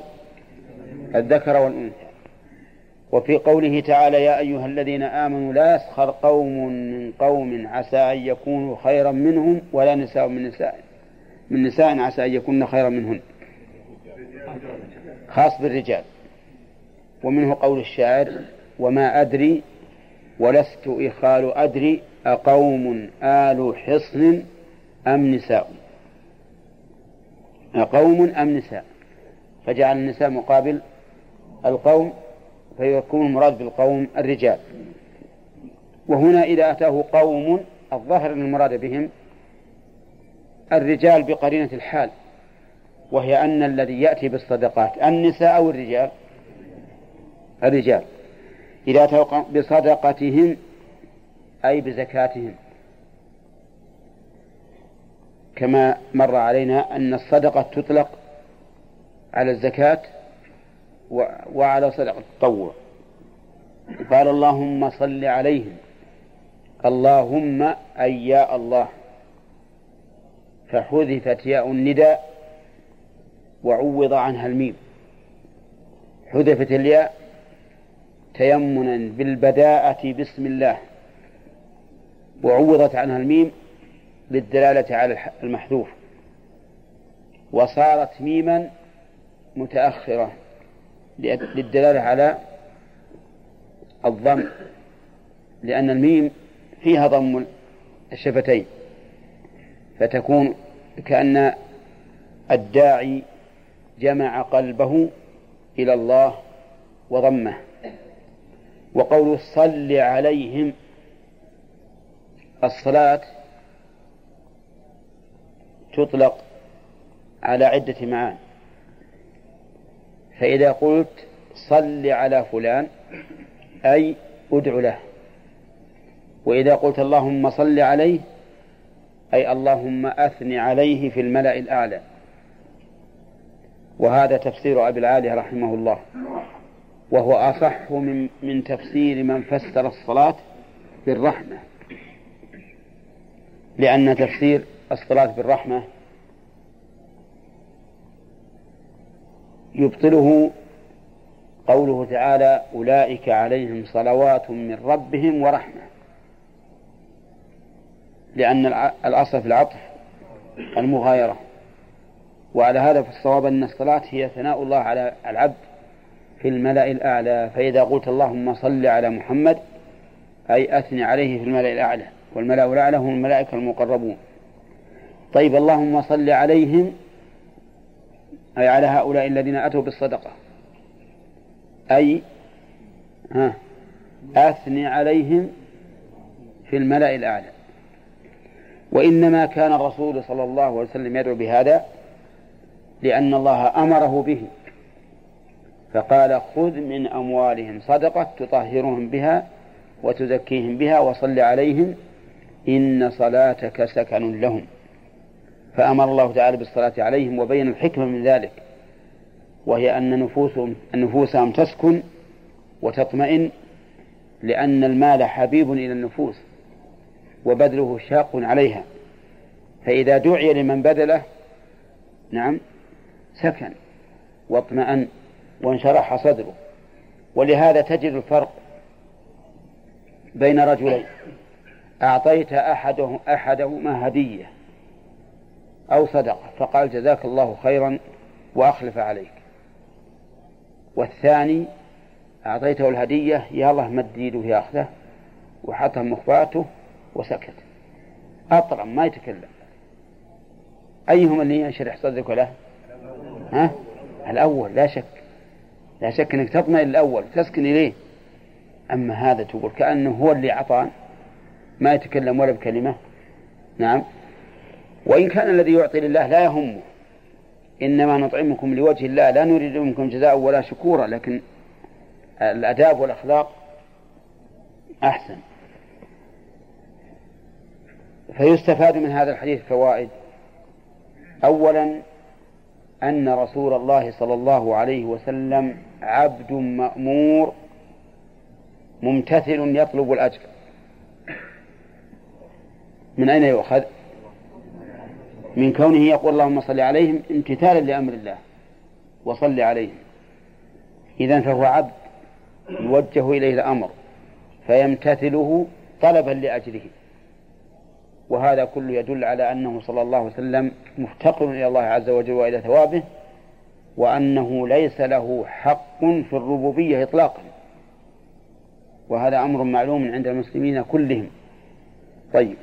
الذكر والأنثى. وفي قوله تعالى يا أيها الذين آمنوا لا يسخر قوم من قوم عسى أن يكونوا خيرا منهم ولا نساء من نساء من نساء عسى أن يكون خيرا منهن. خاص بالرجال. ومنه قول الشاعر وما أدري ولست إخال أدري أقوم آل حصن أم نساء. أقوم أم نساء. فجعل النساء مقابل القوم فيكون المراد بالقوم الرجال. وهنا إذا أتاه قوم الظاهر أن المراد بهم الرجال بقرينة الحال وهي أن الذي يأتي بالصدقات النساء أو الرجال الرجال. إذا أتوا بصدقتهم أي بزكاتهم. كما مر علينا أن الصدقة تطلق على الزكاة وعلى صدقة التطوع. قال اللهم صل عليهم. اللهم أي يا الله. فحذفت ياء النداء وعوض عنها الميم. حذفت الياء تيمنا بالبداءة بسم الله. وعوضت عنها الميم للدلالة على المحذوف. وصارت ميما متأخرة للدلالة على الضم. لأن الميم فيها ضم الشفتين. فتكون كأن الداعي جمع قلبه إلى الله وضمه. وقول صل عليهم الصلاة تطلق على عدة معان فإذا قلت صل على فلان أي ادع له. وإذا قلت اللهم صل عليه أي اللهم أثن عليه في الملأ الأعلى. وهذا تفسير أبي العالي رحمه الله. وهو أصح من من تفسير من فسر الصلاة بالرحمة. لأن تفسير الصلاة بالرحمة يبطله قوله تعالى أولئك عليهم صلوات من ربهم ورحمة. لأن الأصل في العطف المغايرة. وعلى هذا فالصواب أن الصلاة هي ثناء الله على العبد. في الملأ الأعلى فإذا قلت اللهم صل على محمد أي أثني عليه في الملأ الأعلى والملأ الأعلى هم الملائكة المقربون. طيب اللهم صل عليهم أي على هؤلاء الذين أتوا بالصدقة. أي ها أثني عليهم في الملأ الأعلى. وإنما كان الرسول صلى الله عليه وسلم يدعو بهذا لأن الله أمره به. فقال خذ من أموالهم صدقة تطهرهم بها وتزكيهم بها وصل عليهم إن صلاتك سكن لهم. فأمر الله تعالى بالصلاة عليهم وبين الحكمة من ذلك وهي أن نفوسهم نفوسهم تسكن وتطمئن لأن المال حبيب إلى النفوس وبذله شاق عليها. فإذا دعي لمن بذله نعم سكن واطمأن وانشرح صدره. ولهذا تجد الفرق بين رجلين. أعطيت أحده أحدهما هدية أو صدقة فقال جزاك الله خيرا وأخلف عليك. والثاني أعطيته الهدية يا الله مد يده ياخذه وحطها مخباته وسكت. أطرم ما يتكلم. أيهما اللي ينشرح صدرك له؟ ها؟ الأول لا شك. لا شك أنك تطمئن الأول تسكن إليه. أما هذا تقول كأنه هو اللي أعطان ما يتكلم ولا بكلمة. نعم. وإن كان الذي يعطي لله لا يهمه. إنما نطعمكم لوجه الله لا نريد منكم جزاء ولا شكورا لكن الآداب والأخلاق أحسن. فيستفاد من هذا الحديث فوائد. أولا أن رسول الله صلى الله عليه وسلم عبد مأمور ممتثل يطلب الأجر. من أين يؤخذ؟ من كونه يقول اللهم صل عليهم امتثالا لأمر الله وصل عليهم. إذا فهو عبد يوجه إليه الأمر فيمتثله طلبا لأجره. وهذا كله يدل على أنه صلى الله عليه وسلم مفتقر إلى الله عز وجل وإلى ثوابه وأنه ليس له حق في الربوبية إطلاقا. وهذا أمر معلوم عند المسلمين كلهم. طيب.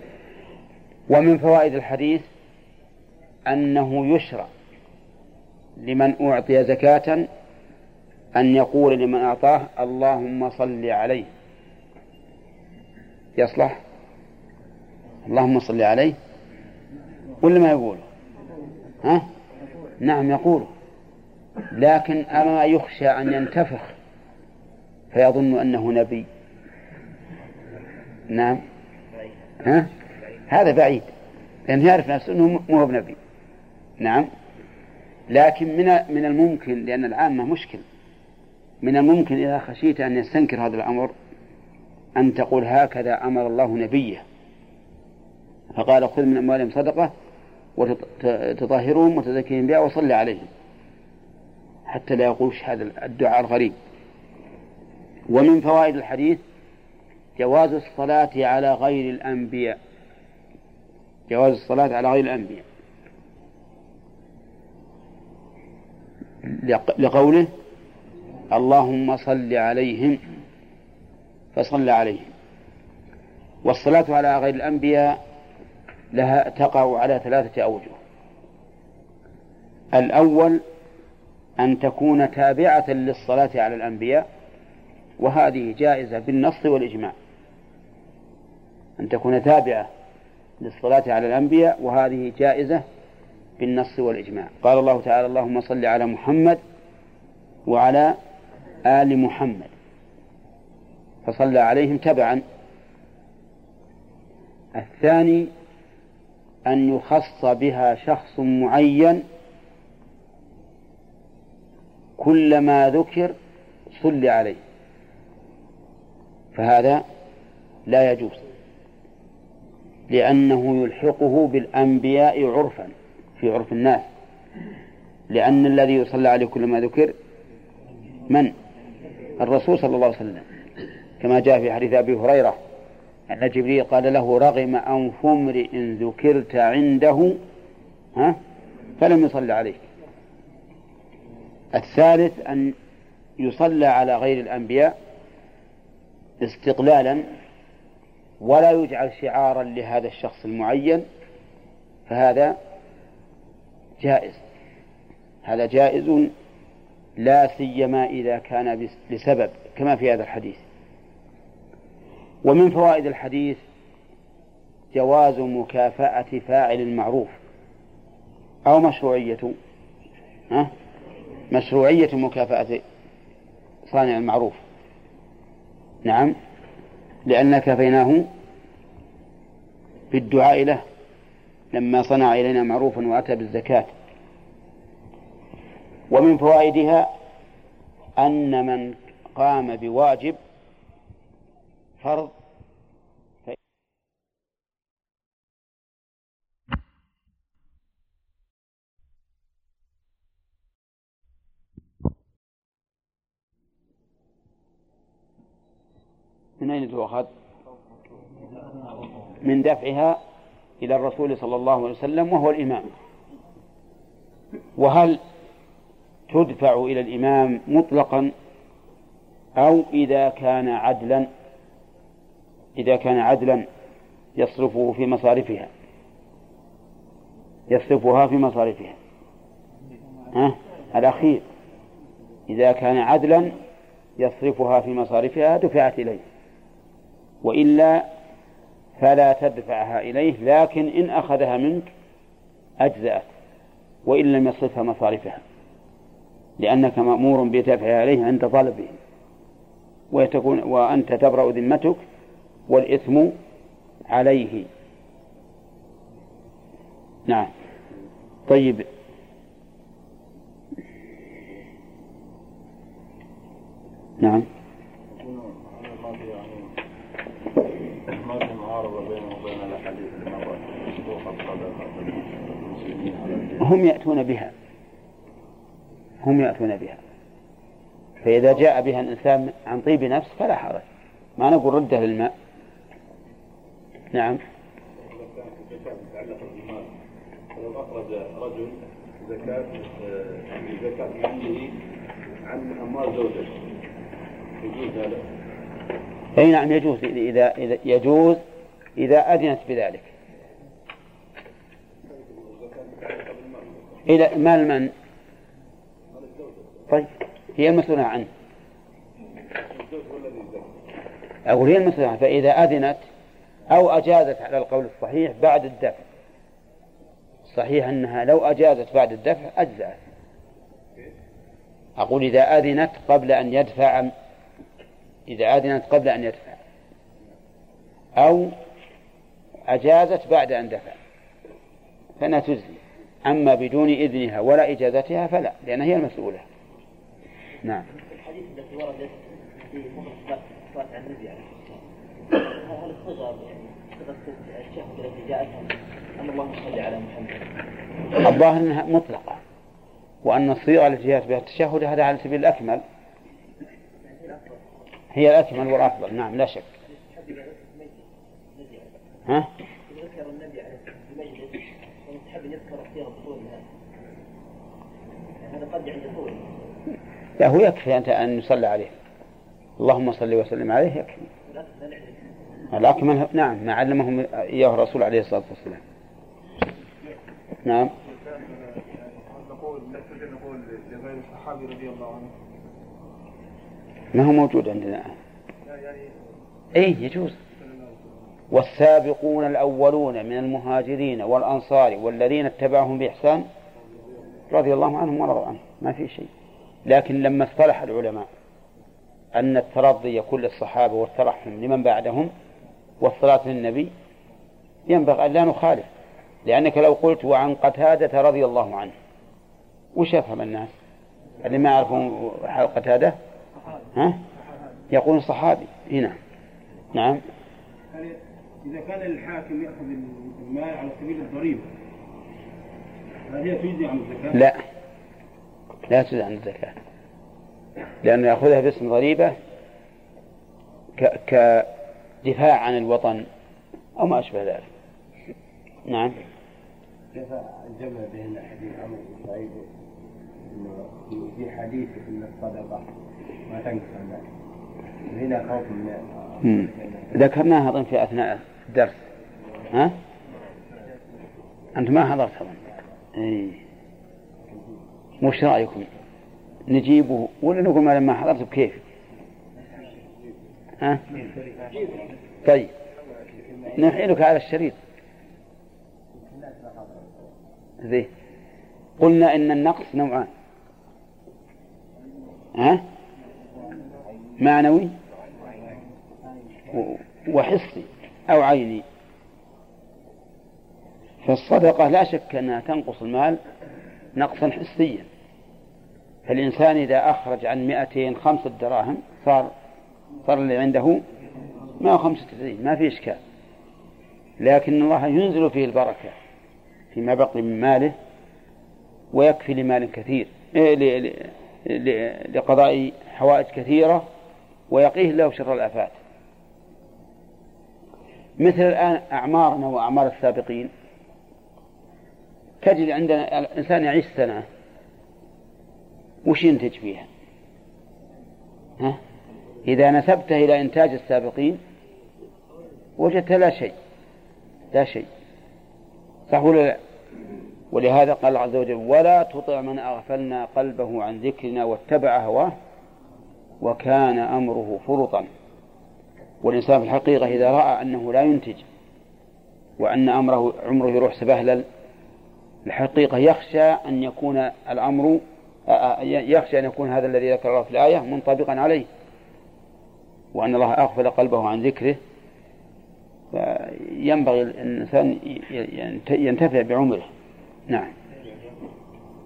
ومن فوائد الحديث أنه يشرع لمن أعطي زكاة أن يقول لمن أعطاه اللهم صل عليه. يصلح؟ اللهم صل عليه. ولا ما يقول؟ ها؟ نعم يقول. لكن أما يخشى أن ينتفخ فيظن أنه نبي. نعم. ها؟ هذا بعيد. لأنه يعرف نفسه أنه مو بنبي. نعم. لكن من من الممكن لأن العامة مشكل. من الممكن إذا خشيت أن يستنكر هذا الأمر أن تقول هكذا أمر الله نبيه. فقال خذ من أموالهم صدقة وتطهرهم وتزكيهم بها وصل عليهم. حتى لا يقولش هذا الدعاء الغريب. ومن فوائد الحديث جواز الصلاة على غير الأنبياء. جواز الصلاة على غير الأنبياء. لقوله اللهم صل عليهم فصل عليهم. والصلاة على غير الأنبياء لها تقع على ثلاثة أوجه. الأول أن تكون تابعة للصلاة على الأنبياء وهذه جائزة بالنص والإجماع. أن تكون تابعة للصلاة على الأنبياء وهذه جائزة بالنص والإجماع. قال الله تعالى اللهم صل على محمد وعلى آل محمد. فصلى عليهم تبعا. الثاني أن يخص بها شخص معين كلما ذكر صل عليه فهذا لا يجوز لأنه يلحقه بالأنبياء عرفا في عرف الناس لأن الذي يصلى عليه كلما ذكر من؟ الرسول صلى الله عليه وسلم كما جاء في حديث أبي هريرة أن جبريل قال له رغم أنف امرئ ذكرت عنده ها؟ فلم يصلى عليك. الثالث أن يصلى على غير الأنبياء استقلالا ولا يجعل شعارا لهذا الشخص المعين فهذا جائز. هذا جائز لا سيما إذا كان لسبب كما في هذا الحديث. ومن فوائد الحديث جواز مكافأة فاعل المعروف أو مشروعية؟ مشروعية مكافأة صانع المعروف نعم لأن كفيناه بالدعاء له لما صنع إلينا معروفا وأتى بالزكاة ومن فوائدها أن من قام بواجب فرض. من أين تؤخذ؟ من دفعها إلى الرسول صلى الله عليه وسلم وهو الإمام. وهل تدفع إلى الإمام مطلقا أو إذا كان عدلا؟ إذا كان عدلا يصرفه في مصارفها. يصرفها في مصارفها. ها؟ الأخير. إذا كان عدلا يصرفها في مصارفها دفعت إليه. وإلا فلا تدفعها إليه لكن إن أخذها منك أجزأت وإن لم يصرفها مصارفها. لأنك مأمور بدفعها عليه عند طلبه. وتكون وأنت تبرأ ذمتك والإثم عليه. نعم. طيب. نعم. هم يأتون بها. هم يأتون بها. فإذا جاء بها الإنسان عن طيب نفس فلا حرج. ما نقول رده للماء. نعم لو أخرج رجل زكاة زكاة ماله عن أموال زوجته يجوز هذا؟ أي نعم يجوز إذا إذا يجوز إذا أذنت بذلك إلى مال من؟ طيب هي المسؤولة عنه أقول هي المسؤولة فإذا أذنت أو أجازت على القول الصحيح بعد الدفع. صحيح أنها لو أجازت بعد الدفع أجزأت. أقول إذا أذنت قبل أن يدفع إذا أذنت قبل أن يدفع. أو أجازت بعد أن دفع. فإنها تجزي أما بدون إذنها ولا إجازتها فلا لأنها هي المسؤولة. نعم. الاحاديث التي وردت في صلاه على النبي عليه الظاهر إنها مطلقة وأن الصيغة التي جاءت بها التشهد هذا على سبيل الأكمل. هي الأكمل والأفضل نعم لا شك. ها؟ ذكر النبي عليه الصلاه والسلام في مجلس ومستحب ان يذكر يعني هذا قد طول لا هو يكفي أنت أن يصلى عليه. اللهم صل وسلم عليه يكفي. نعرف الأكمل نعم ما علمهم إياه الرسول عليه الصلاة والسلام. نعم. ما هو موجود عندنا أي يجوز. والسابقون الأولون من المهاجرين والأنصار والذين اتبعهم بإحسان رضي الله عنهم ورضوا عنه ما في شيء. لكن لما اصطلح العلماء أن الترضي يكون للصحابة والترحم لمن بعدهم والصلاة للنبي ينبغي أن لا نخالف لأنك لو قلت وعن قتادة رضي الله عنه وش يفهم الناس؟ اللي ما يعرفون حال قتادة؟ ها؟ يقول صحابي. هنا نعم. يعني إذا كان الحاكم يأخذ المال على سبيل الضريبة هل هي تجزي عن الزكاة؟ لا. لا تجزي عن الزكاة. لأنه يأخذها باسم ضريبة ك- كدفاع عن الوطن أو ما أشبه ذلك نعم كيف الجمع بين حديث عمرو بن سعيد في حديث ان الصدقة ما تنقص الناس وهنا خوف من. ذكرناها أظن في أثناء الدرس ها؟ أنت ما حضرت أظن إيه. وش رأيكم؟ نجيبه ولا نقول ما لما حضرت بكيف؟ ها؟ طيب. نحيلك على الشريط. زين. قلنا إن النقص نوعان. ها؟ معنوي وحسي أو عيني. فالصدقة لا شك أنها تنقص المال نقصا حسيا. فالإنسان إذا أخرج عن مئتين خمسة دراهم صار صار اللي عنده ما هو خمسة وتسعين ما في إشكال. لكن الله ينزل فيه البركة فيما بقي من ماله ويكفي لمال كثير إيه، لقضاء حوائج كثيرة ويقيه له شر الآفات. مثل الآن أعمارنا وأعمار السابقين تجد عندنا الإنسان يعيش سنة وش ينتج فيها؟ ها؟ إذا نسبته إلى إنتاج السابقين وجدت لا شيء لا شيء. صح ولا لا؟ ولهذا قال عز وجل ولا تطع من أغفلنا قلبه عن ذكرنا واتبع هواه وكان أمره فرطا. والإنسان في الحقيقة إذا رأى أنه لا ينتج وأن أمره عمره يروح سبهلل الحقيقة يخشى أن يكون الأمر يخشى أن يكون هذا الذي ذكر الله في الآية منطبقا عليه. وأن الله أغفل قلبه عن ذكره فينبغي الإنسان ينتفع بعمره نعم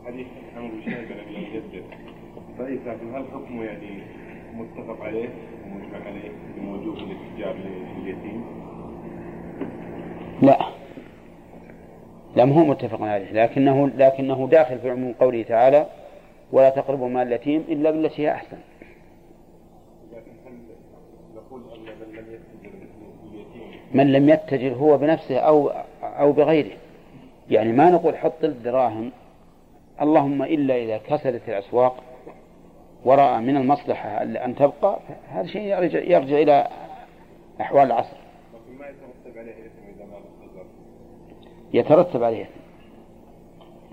حديث عمرو يجدد لكن هل حكمه يعني متفق عليه ومجمع عليه بوجوب الاتجار لليتيم؟ لا لا هو متفق عليه لكنه لكنه داخل في عموم قوله تعالى ولا تقربوا مال اليتيم إلا بالتي هي أحسن من لم يتجر هو بنفسه أو أو بغيره يعني ما نقول حط الدراهم اللهم إلا إذا كسدت الأسواق ورأى من المصلحة أن تبقى هذا شيء يرجع, يرجع إلى أحوال العصر ما يترتب عليه إثم إذا ما يترتب عليه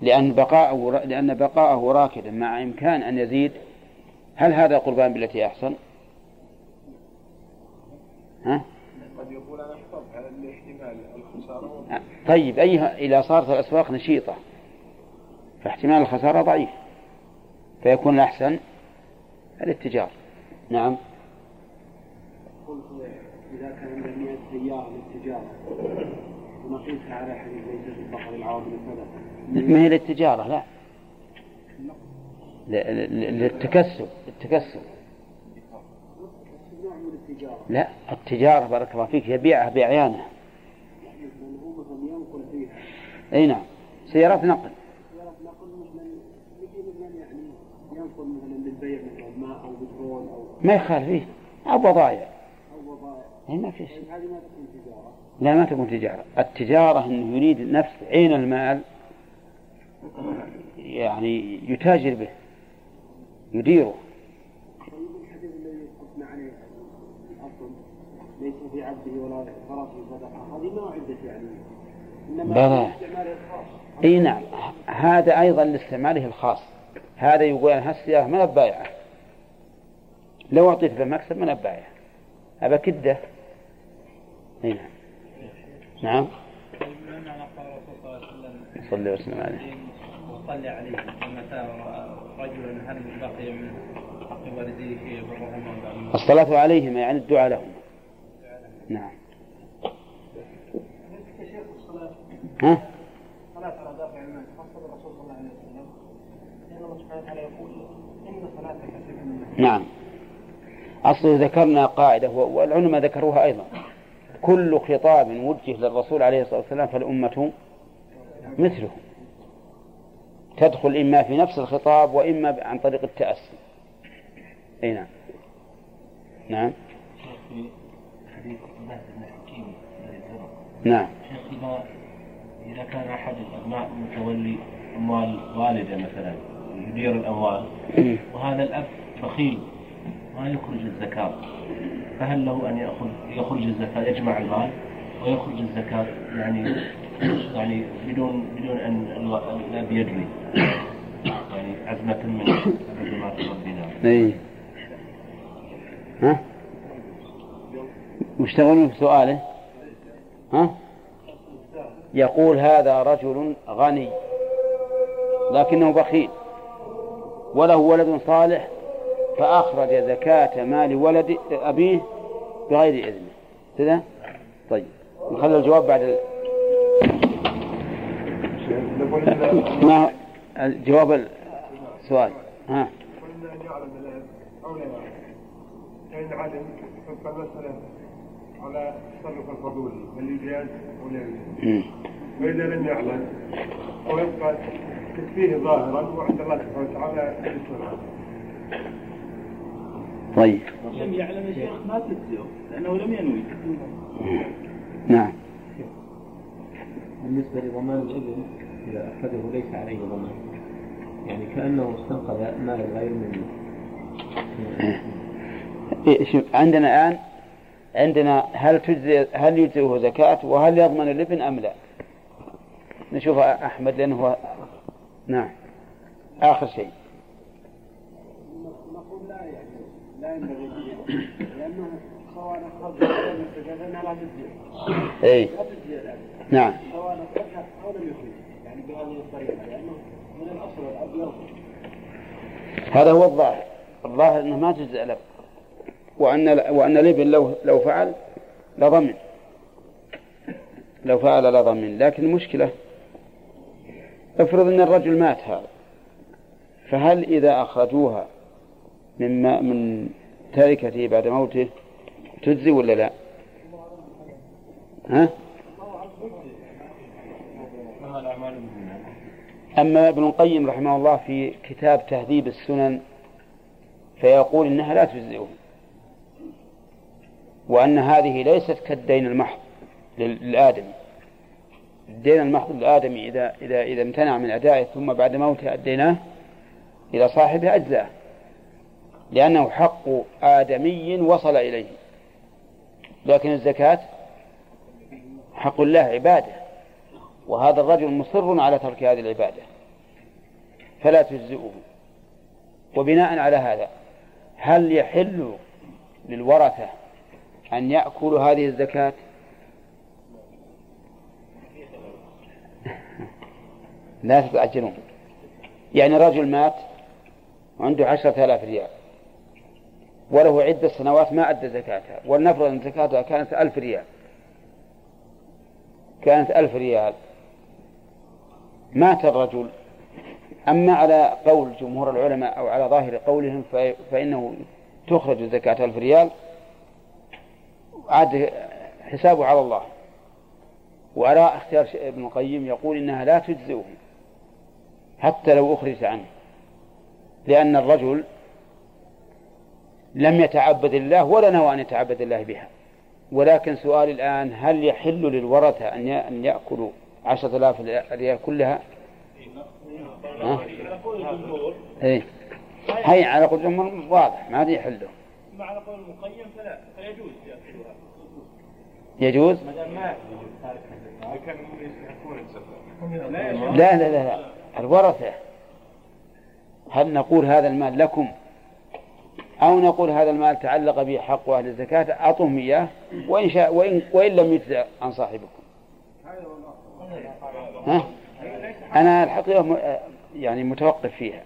لأن بقاءه لأن بقاءه راكدا مع إمكان أن يزيد هل هذا قربان بالتي أحسن؟ ها؟ على الاحتمال الخسارة؟ طيب أيها إذا صارت الأسواق نشيطة فاحتمال الخسارة ضعيف فيكون الأحسن الاتجار. نعم. قلت إذا كان عند 100 سيارة للتجارة ونقيسها على حديث ليس في البقر العوامل الثلاثة. ما هي للتجارة؟ لا. ل- ل- للتكسب التكسب. التجارة. لا التجارة بارك الله فيك يبيعها ينقل فيها. أي نعم. سيارات نقل. سيارة نقل مثلا يعني ينقل مثلا للبيع مثلا ماء أو بترول أو ما يخالف فيه أو بضائع أو بضائع أي ما في شيء. طيب هذه ما تكون تجارة. لا ما تكون تجارة. التجارة أنه يريد نفس عين المال يعني يتاجر به يديره طيب الحديث الذي قلنا عليه الأصل ليس في عبده ولا فرسه صدقة. هذه ما عدت يعني. بلى. إي نعم. هذا أيضا لاستعماله الخاص. هذا يقول أنا هالسيارة ما بايعه لو اعطيت له مكسب ما بايعه ابى كدة. إي نعم. نعم. صلى الله عليه وسلم عليه. وصلي عليه. فمتى رأى رجلا هل بقي من حق والديه برهما الصلاة عليهما يعني الدعاء لهم. نعم. ها؟ صلاة على دافع المال خاصة الرسول صلى الله عليه وسلم لأن الله سبحانه وتعالى يقول إن صلاتك سكن. نعم. أصله ذكرنا قاعدة والعلماء ذكروها أيضا. كل خطاب وجه للرسول عليه الصلاة والسلام فالأمة مثله. تدخل إما في نفس الخطاب وإما عن طريق التأسي. أي نعم. نعم. حديث بن حكيم نعم. شيخ إذا إذا كان أحد الأبناء متولي أموال والدة مثلا يدير الأموال. وهذا الأب بخيل ما يخرج الزكاة. فهل له أن يأخذ يخرج الزكاة يجمع المال ويخرج الزكاة يعني يعني بدون بدون أن الأب يدري؟ يعني عزمة من عزمات ربنا. أي ها؟ وش تقولون في سؤاله؟ ها؟ يقول هذا رجل غني لكنه بخيل وله ولد صالح فأخرج زكاة مال ولد أبيه بغير إذنه. كذا طيب نخلي الجواب بعد ال... ما الجواب السؤال؟ ها. قلنا أن يعلم الآن أو لا يعلم فإن علم مثلا على تصرف الفضولي هل يجاز أو لا يجاز؟ مم. وإذا لم يعلم ويبقى تكفيه ظاهرا وعند الله سبحانه وتعالى طيب. لم يعلم الشيخ ما تجزئه لأنه لم ينوي. نعم. بالنسبة لضمان الابن إذا أخذه ليس عليه ضمان. يعني كأنه استنقذ مال الغير منه شوف عندنا الآن عندنا هل تجزي هل يجزئه زكاة وهل يضمن الابن أم لا؟ نشوف أحمد لأنه هو نعم. آخر شيء. نقول لا يعني. لا ينبغي لأنه سواء أخذ فإنها لا تجزي أي لا تجزي نعم. سواء أخذها أو لم يخرج يعني بهذه الطريقة لأنه من الأصل الأب يرفض هذا هو الظاهر. الظاهر أنه ما تجزئ الأب وأن وأن الابن لو لو فعل لضمن لو فعل لضمن لكن المشكلة افرض أن الرجل مات هذا. فهل إذا أخرجوها من ما من تركته بعد موته تجزي ولا لا؟ ها؟ أما ابن القيم رحمه الله في كتاب تهذيب السنن فيقول إنها لا تجزئه. وأن هذه ليست كالدين المحض لل- للآدمي. الدين المحض للآدمي إذا إذا إذا امتنع من أدائه ثم بعد موته أديناه إلى صاحبه أجزاه لأنه حق آدمي وصل إليه. لكن الزكاة حق الله عبادة. وهذا الرجل مصر على ترك هذه العبادة. فلا تجزئه. وبناء على هذا هل يحل للورثة أن يأكلوا هذه الزكاة؟ لا تتعجلون يعني رجل مات وعنده عشرة آلاف ريال. وله عدة سنوات ما أدى زكاتها. ولنفرض أن زكاتها كانت ألف ريال. كانت ألف ريال. مات الرجل. أما على قول جمهور العلماء أو على ظاهر قولهم فإنه تخرج زكاة ألف ريال. عاد حسابه على الله. وأرى اختيار ابن القيم يقول إنها لا تجزئه حتى لو أخرج عنه. لأن الرجل لم يتعبد الله ولا نوى أن يتعبد الله بها. ولكن سؤال الآن هل يحل للورثة أن يأكلوا عشرة آلاف ريال كلها؟ ها؟ إيه. هي على قول الجمهور واضح ما يحله مع قول المقيم فلا فيجوز يجوز؟ لا لا لا الورثة. هل نقول هذا المال لكم؟ أو نقول هذا المال تعلق به حق أهل الزكاة؟ أعطوهم إياه. وإن شاء وإن, وإن لم يجزى عن صاحبكم. ها؟ أنا الحقيقة يعني متوقف فيها.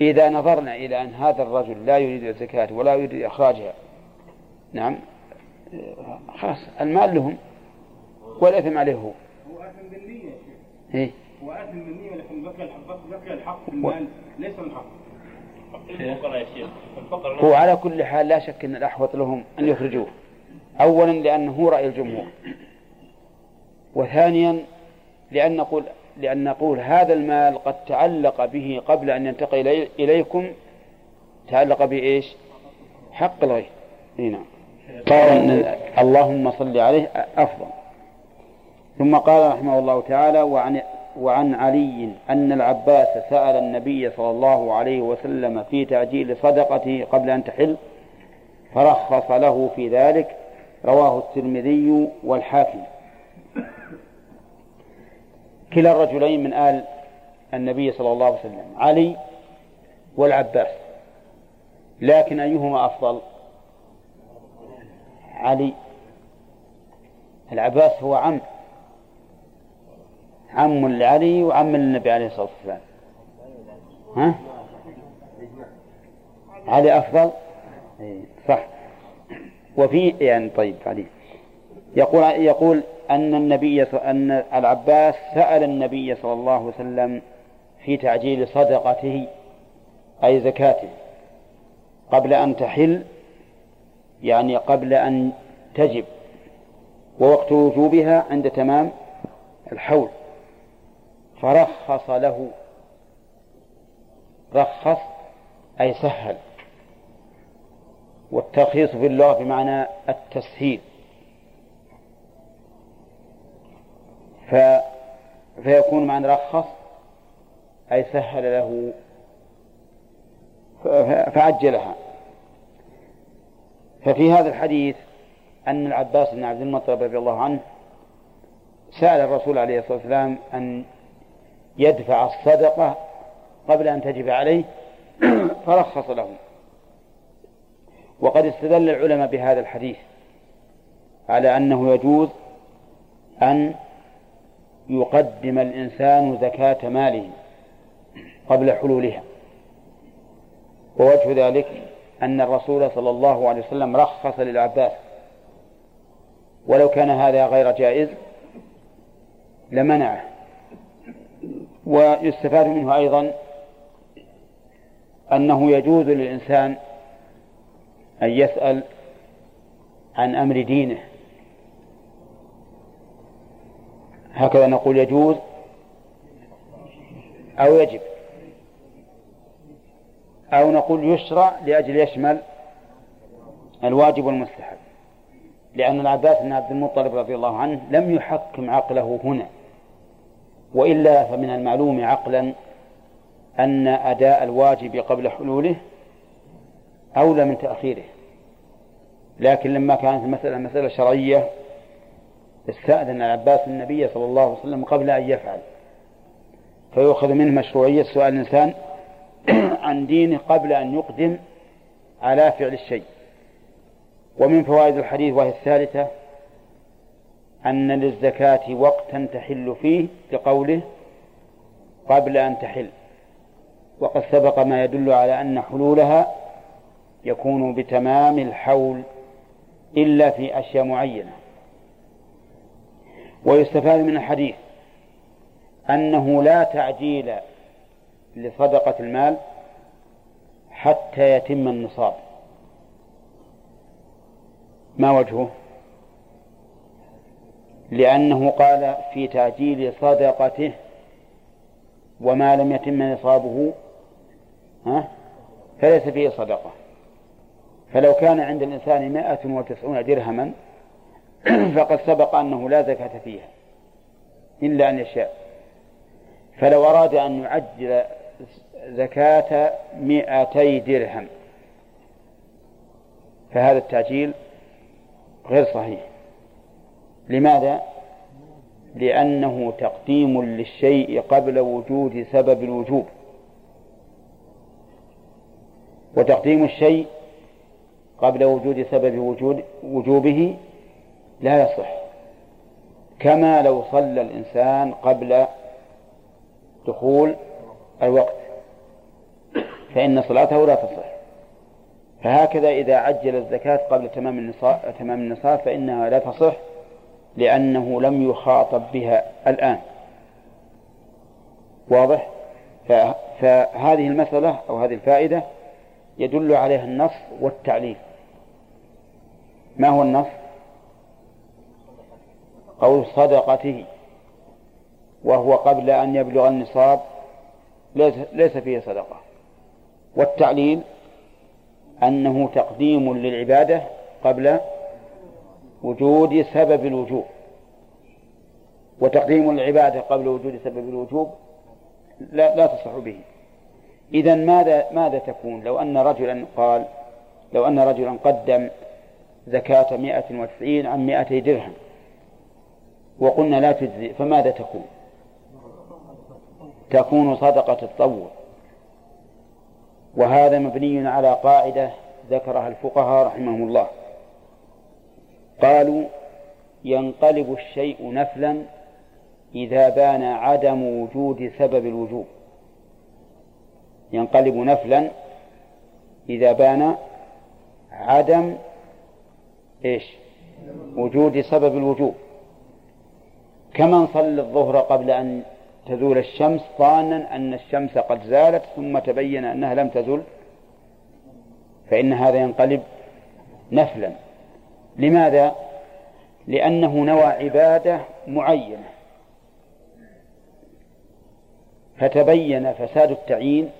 إذا نظرنا إلى أن هذا الرجل لا يريد الزكاة ولا يريد إخراجها نعم خلاص المال لهم والإثم عليه هو. هو آثم بالنية إيه؟ هو آثم بالنية لكن بقي بقي الحق في المال ليس من حق. الفقراء يا شيخ الفقراء هو على كل حال لا شك أن الأحوط لهم أن يخرجوه. أولا لأنه هو رأي الجمهور. وثانيا لأن نقول لأن نقول هذا المال قد تعلق به قبل أن ينتقل إليكم تعلق بإيش؟ حق الغير. نعم. قال اللهم صل عليه أفضل. ثم قال رحمه الله تعالى وعن وعن علي أن العباس سأل النبي صلى الله عليه وسلم في تعجيل صدقته قبل أن تحل فرخص له في ذلك. رواه الترمذي والحاكم. كلا الرجلين من آل النبي صلى الله عليه وسلم علي والعباس. لكن أيهما أفضل؟ علي. العباس هو عم. عم لعلي وعم للنبي عليه الصلاة والسلام. ها؟ علي أفضل؟ إيه، صح. وفي يعني طيب علي. يقول يقول أن النبي أن العباس سأل النبي صلى الله عليه وسلم في تعجيل صدقته أي زكاته قبل أن تحل يعني قبل أن تجب ووقت وجوبها عند تمام الحول. فرخص له رخص أي سهل. والترخيص في اللغة بمعنى التسهيل. ف فيكون معنى رخص أي سهل له فعجلها ففي هذا الحديث أن العباس بن عبد المطلب رضي الله عنه سأل الرسول عليه الصلاة والسلام أن يدفع الصدقة قبل أن تجب عليه فرخص له. وقد استدل العلماء بهذا الحديث على أنه يجوز أن يقدم الإنسان زكاة ماله قبل حلولها. ووجه ذلك أن الرسول صلى الله عليه وسلم رخص للعباس. ولو كان هذا غير جائز لمنعه. ويستفاد منه أيضا أنه يجوز للإنسان أن يسأل عن أمر دينه. هكذا نقول يجوز أو يجب. أو نقول يشرع لأجل يشمل الواجب والمستحب. لأن العباس بن عبد المطلب رضي الله عنه لم يحكم عقله هنا. وإلا فمن المعلوم عقلا أن أداء الواجب قبل حلوله أولى من تأخيره. لكن لما كانت المسألة مسألة شرعية استأذن العباس النبي صلى الله عليه وسلم قبل أن يفعل. فيؤخذ منه مشروعية سؤال الإنسان عن دينه قبل أن يقدم على فعل الشيء. ومن فوائد الحديث وهي الثالثة أن للزكاة وقتا تحل فيه لقوله قبل أن تحل. وقد سبق ما يدل على أن حلولها يكون بتمام الحول إلا في أشياء معينة. ويستفاد من الحديث أنه لا تعجيل لصدقة المال حتى يتم النصاب. ما وجهه؟ لأنه قال في تعجيل صدقته وما لم يتم نصابه ها؟ فليس فيه صدقة. فلو كان عند الإنسان مائة وتسعون درهما فقد سبق أنه لا زكاة فيها إلا أن يشاء. فلو أراد أن يعجل زكاة مئتي درهم. فهذا التعجيل غير صحيح. لماذا؟ لأنه تقديم للشيء قبل وجود سبب الوجوب. وتقديم الشيء قبل وجود سبب وجود وجوبه لا يصح. كما لو صلى الإنسان قبل دخول الوقت. فإن صلاته لا تصح. فهكذا إذا عجل الزكاة قبل تمام النصاب تمام النصاب فإنها لا تصح لأنه لم يخاطب بها الآن. واضح؟ فهذه المسألة أو هذه الفائدة يدل عليها النص والتعليل. ما هو النص؟ قول صدقته وهو قبل أن يبلغ النصاب ليس فيه صدقة. والتعليل أنه تقديم للعبادة قبل وجود سبب الوجوب. وتقديم العبادة قبل وجود سبب الوجوب لا, لا تصح به. إذا ماذا ماذا تكون؟ لو أن رجلا قال لو أن رجلا قدم زكاة مائة وتسعين عن مائتي درهم وقلنا لا تجزي فماذا تكون؟ تكون صدقة التطوع. وهذا مبني على قاعدة ذكرها الفقهاء رحمهم الله. قالوا ينقلب الشيء نفلا إذا بان عدم وجود سبب الوجوب. ينقلب نفلا إذا بان عدم إيش؟ وجود سبب الوجوب. كمن صلى الظهر قبل أن تزول الشمس ظانا أن الشمس قد زالت ثم تبين أنها لم تزل فإن هذا ينقلب نفلا لماذا؟ لأنه نوى عبادة معينة فتبين فساد التعيين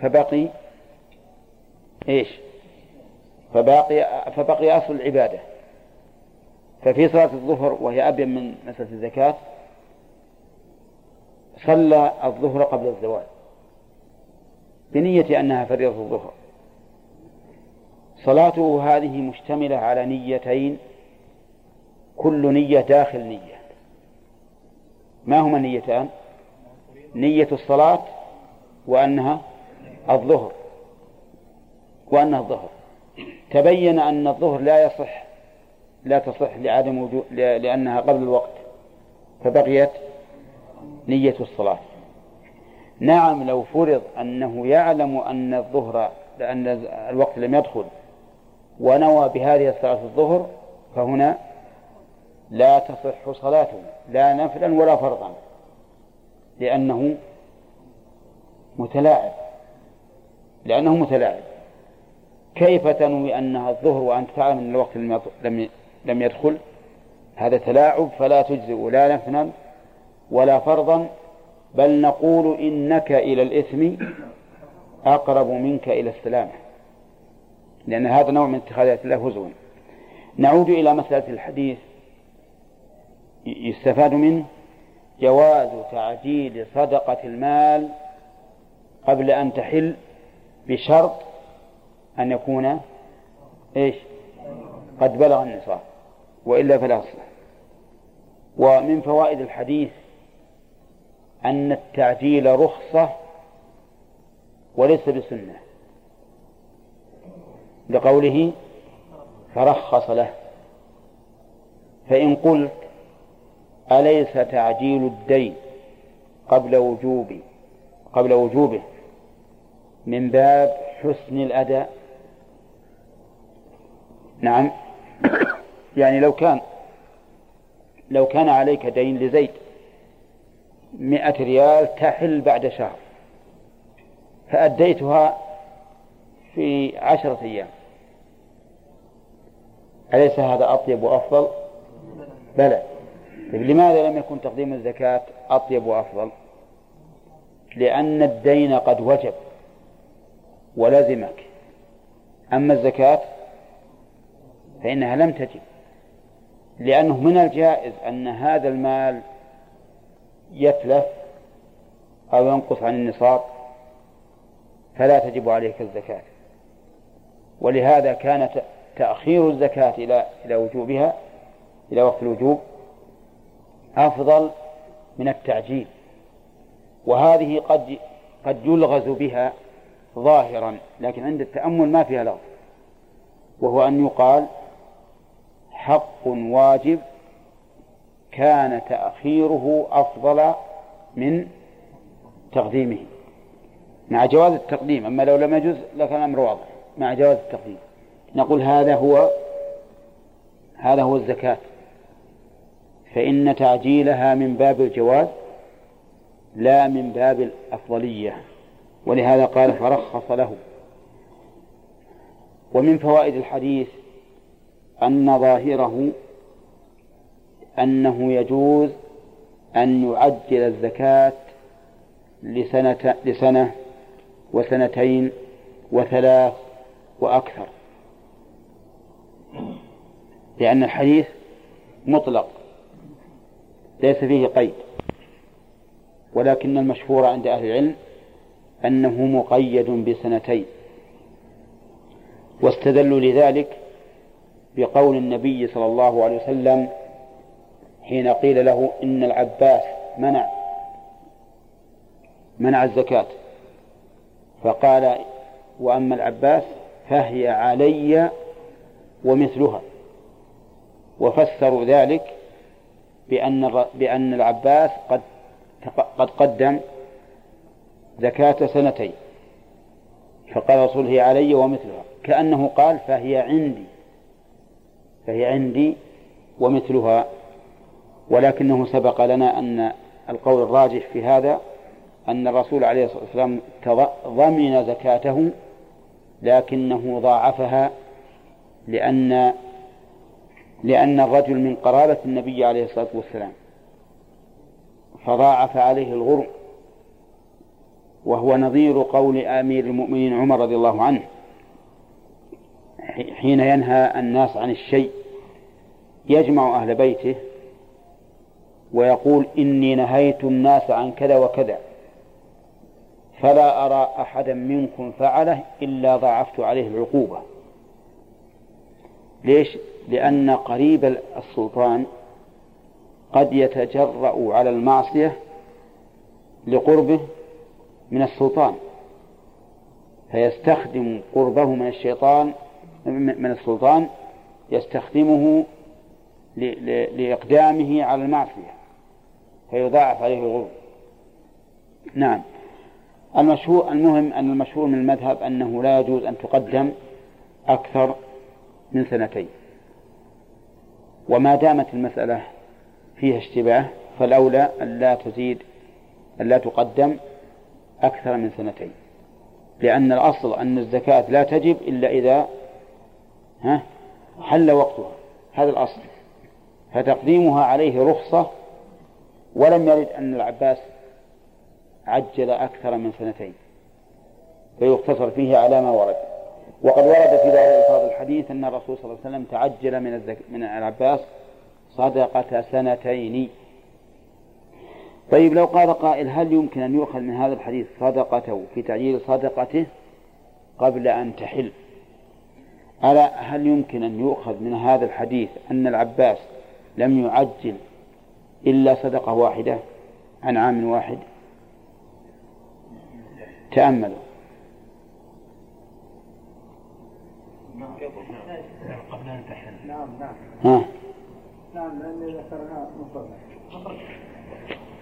فبقي إيش؟ فبقي فبقي أصل العبادة ففي صلاة الظهر وهي أبين من مسألة الزكاة صلى الظهر قبل الزوال بنية أنها فريضة الظهر. صلاته هذه مشتملة على نيتين كل نية داخل نية. ما هما النيتان؟ نية الصلاة وأنها الظهر. وأنها الظهر. تبين أن الظهر لا يصح لا تصح لعدم وجود لأنها قبل الوقت فبقيت نية الصلاة. نعم لو فرض أنه يعلم أن الظهر لأن الوقت لم يدخل ونوى بهذه الصلاة الظهر فهنا لا تصح صلاته لا نفلا ولا فرضا لأنه متلاعب لأنه متلاعب. كيف تنوي أنها الظهر وأنت تعلم أن الوقت لم لم يدخل؟ هذا تلاعب فلا تجزئ لا نفلا ولا فرضا بل نقول إنك إلى الإثم أقرب منك إلى السلامة. لأن هذا نوع من اتخاذات الله هزوا. نعود إلى مسألة الحديث. يستفاد منه جواز تعجيل صدقة المال قبل أن تحل بشرط أن يكون إيش؟ قد بلغ النصاب وإلا فلا يصلح ومن فوائد الحديث أن التعجيل رخصة وليس بسنة. لقوله فرخص له. فإن قلت أليس تعجيل الدين قبل وجوب قبل وجوبه من باب حسن الأداء؟ نعم. يعني لو كان لو كان عليك دين لزيد مئة ريال تحل بعد شهر فأديتها في عشرة أيام أليس هذا أطيب وأفضل؟ بلى طيب لماذا لم يكن تقديم الزكاة أطيب وأفضل؟ لأن الدين قد وجب ولزمك أما الزكاة فإنها لم تجب لأنه من الجائز أن هذا المال يتلف أو ينقص عن النصاب فلا تجب عليك الزكاة. ولهذا كان تأخير الزكاة إلى إلى وجوبها إلى وقت الوجوب أفضل من التعجيل. وهذه قد قد يلغز بها ظاهرا لكن عند التأمل ما فيها لغز. وهو أن يقال حق واجب كان تأخيره أفضل من تقديمه. مع جواز التقديم أما لو لم يجوز لكان الأمر واضح مع جواز التقديم. نقول هذا هو هذا هو الزكاة. فإن تعجيلها من باب الجواز لا من باب الأفضلية ولهذا قال فرخص له. ومن فوائد الحديث أن ظاهره أنه يجوز أن يعجل الزكاة لسنة لسنة وسنتين وثلاث وأكثر. لأن الحديث مطلق ليس فيه قيد. ولكن المشهور عند أهل العلم أنه مقيد بسنتين. واستدلوا لذلك بقول النبي صلى الله عليه وسلم حين قيل له إن العباس منع منع الزكاة. فقال وأما العباس فهي علي ومثلها. وفسروا ذلك بأن بأن العباس قد قد قدم زكاة سنتين. فقال رسول هي علي ومثلها. كأنه قال فهي عندي فهي عندي ومثلها. ولكنه سبق لنا أن القول الراجح في هذا أن الرسول عليه الصلاة والسلام ضمن زكاته لكنه ضاعفها لأن لأن الرجل من قرابة النبي عليه الصلاة والسلام فضاعف عليه الغرم وهو نظير قول أمير المؤمنين عمر رضي الله عنه حين ينهى الناس عن الشيء يجمع أهل بيته ويقول إني نهيت الناس عن كذا وكذا فلا أرى أحدا منكم فعله إلا ضاعفت عليه العقوبة ليش؟ لأن قريب السلطان قد يتجرأ على المعصية لقربه من السلطان فيستخدم قربه من الشيطان من السلطان يستخدمه لإقدامه على المعصية فيضاعف عليه الغرب نعم. المشهور المهم أن المشهور من المذهب أنه لا يجوز أن تقدم أكثر من سنتين. وما دامت المسألة فيها اشتباه فالأولى أن لا تزيد أن لا تقدم أكثر من سنتين. لأن الأصل أن الزكاة لا تجب إلا إذا ها؟ حل وقتها. هذا الأصل. فتقديمها عليه رخصة ولم يرد أن العباس عجل أكثر من سنتين فيقتصر فيه على ما ورد. وقد ورد في بعض ألفاظ الحديث أن الرسول صلى الله عليه وسلم تعجل من الزك... من العباس صدقة سنتين. طيب لو قال قائل هل يمكن أن يؤخذ من هذا الحديث صدقته في تعجيل صدقته قبل أن تحل؟ ألا هل يمكن أن يؤخذ من هذا الحديث أن العباس لم يعجل إلا صدقة واحدة عن عام واحد. تأملوا نعم ها.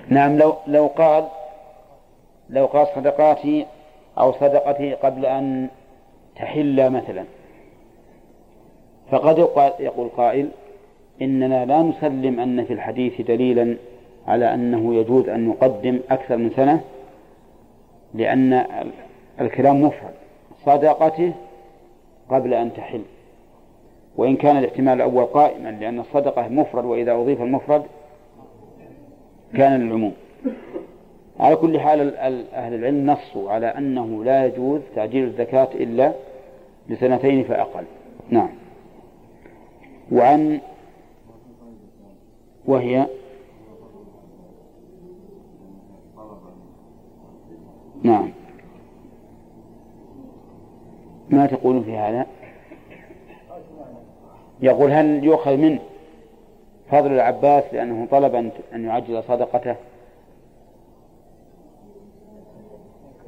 نعم لو لو قال لو قال صدقاتي أو صدقتي قبل أن تحل مثلا. فقد يقول قائل إننا لا نسلم أن في الحديث دليلا على أنه يجوز أن نقدم أكثر من سنة لأن الكلام مفرد. صدقته قبل أن تحل. وإن كان الاحتمال الأول قائما لأن الصدقة مفرد وإذا أضيف المفرد كان للعموم. على كل حال أهل العلم نصوا على أنه لا يجوز تعجيل الزكاة إلا لسنتين فأقل. نعم. وعن وهي نعم. ما تقولون في هذا؟ يقول هل يؤخذ منه فضل العباس لأنه طلب أن يعجل صدقته؟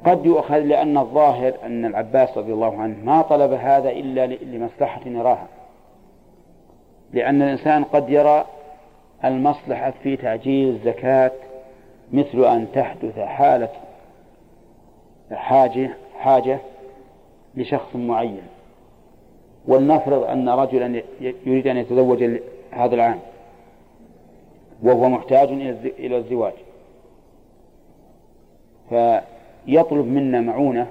قد يؤخذ لأن الظاهر أن العباس رضي الله عنه ما طلب هذا إلا لمصلحة يراها لأن الإنسان قد يرى المصلحة في تعجيل الزكاة مثل أن تحدث حالة حاجة حاجة لشخص معين. ولنفرض أن رجلا يريد أن يتزوج هذا العام. وهو محتاج إلى الزواج. فيطلب منا معونة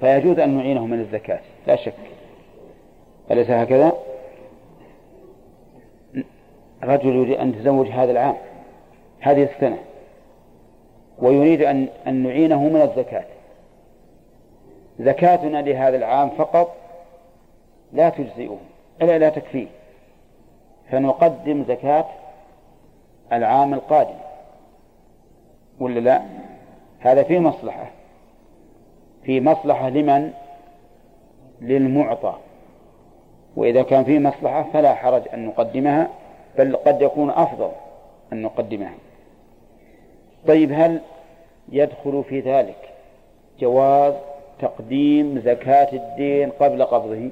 فيجوز أن نعينه من الزكاة. لا شك. أليس هكذا؟ رجل يريد أن يتزوج هذا العام هذه السنة ويريد أن أن نعينه من الزكاة. زكاتنا لهذا العام فقط لا تجزئه إلا لا تكفيه. فنقدم زكاة العام القادم. ولا لا؟ هذا في مصلحة. في مصلحة لمن؟ للمعطى. وإذا كان في مصلحة فلا حرج أن نقدمها. بل قد يكون أفضل أن نقدمها. طيب هل يدخل في ذلك جواز تقديم زكاة الدين قبل قبضه؟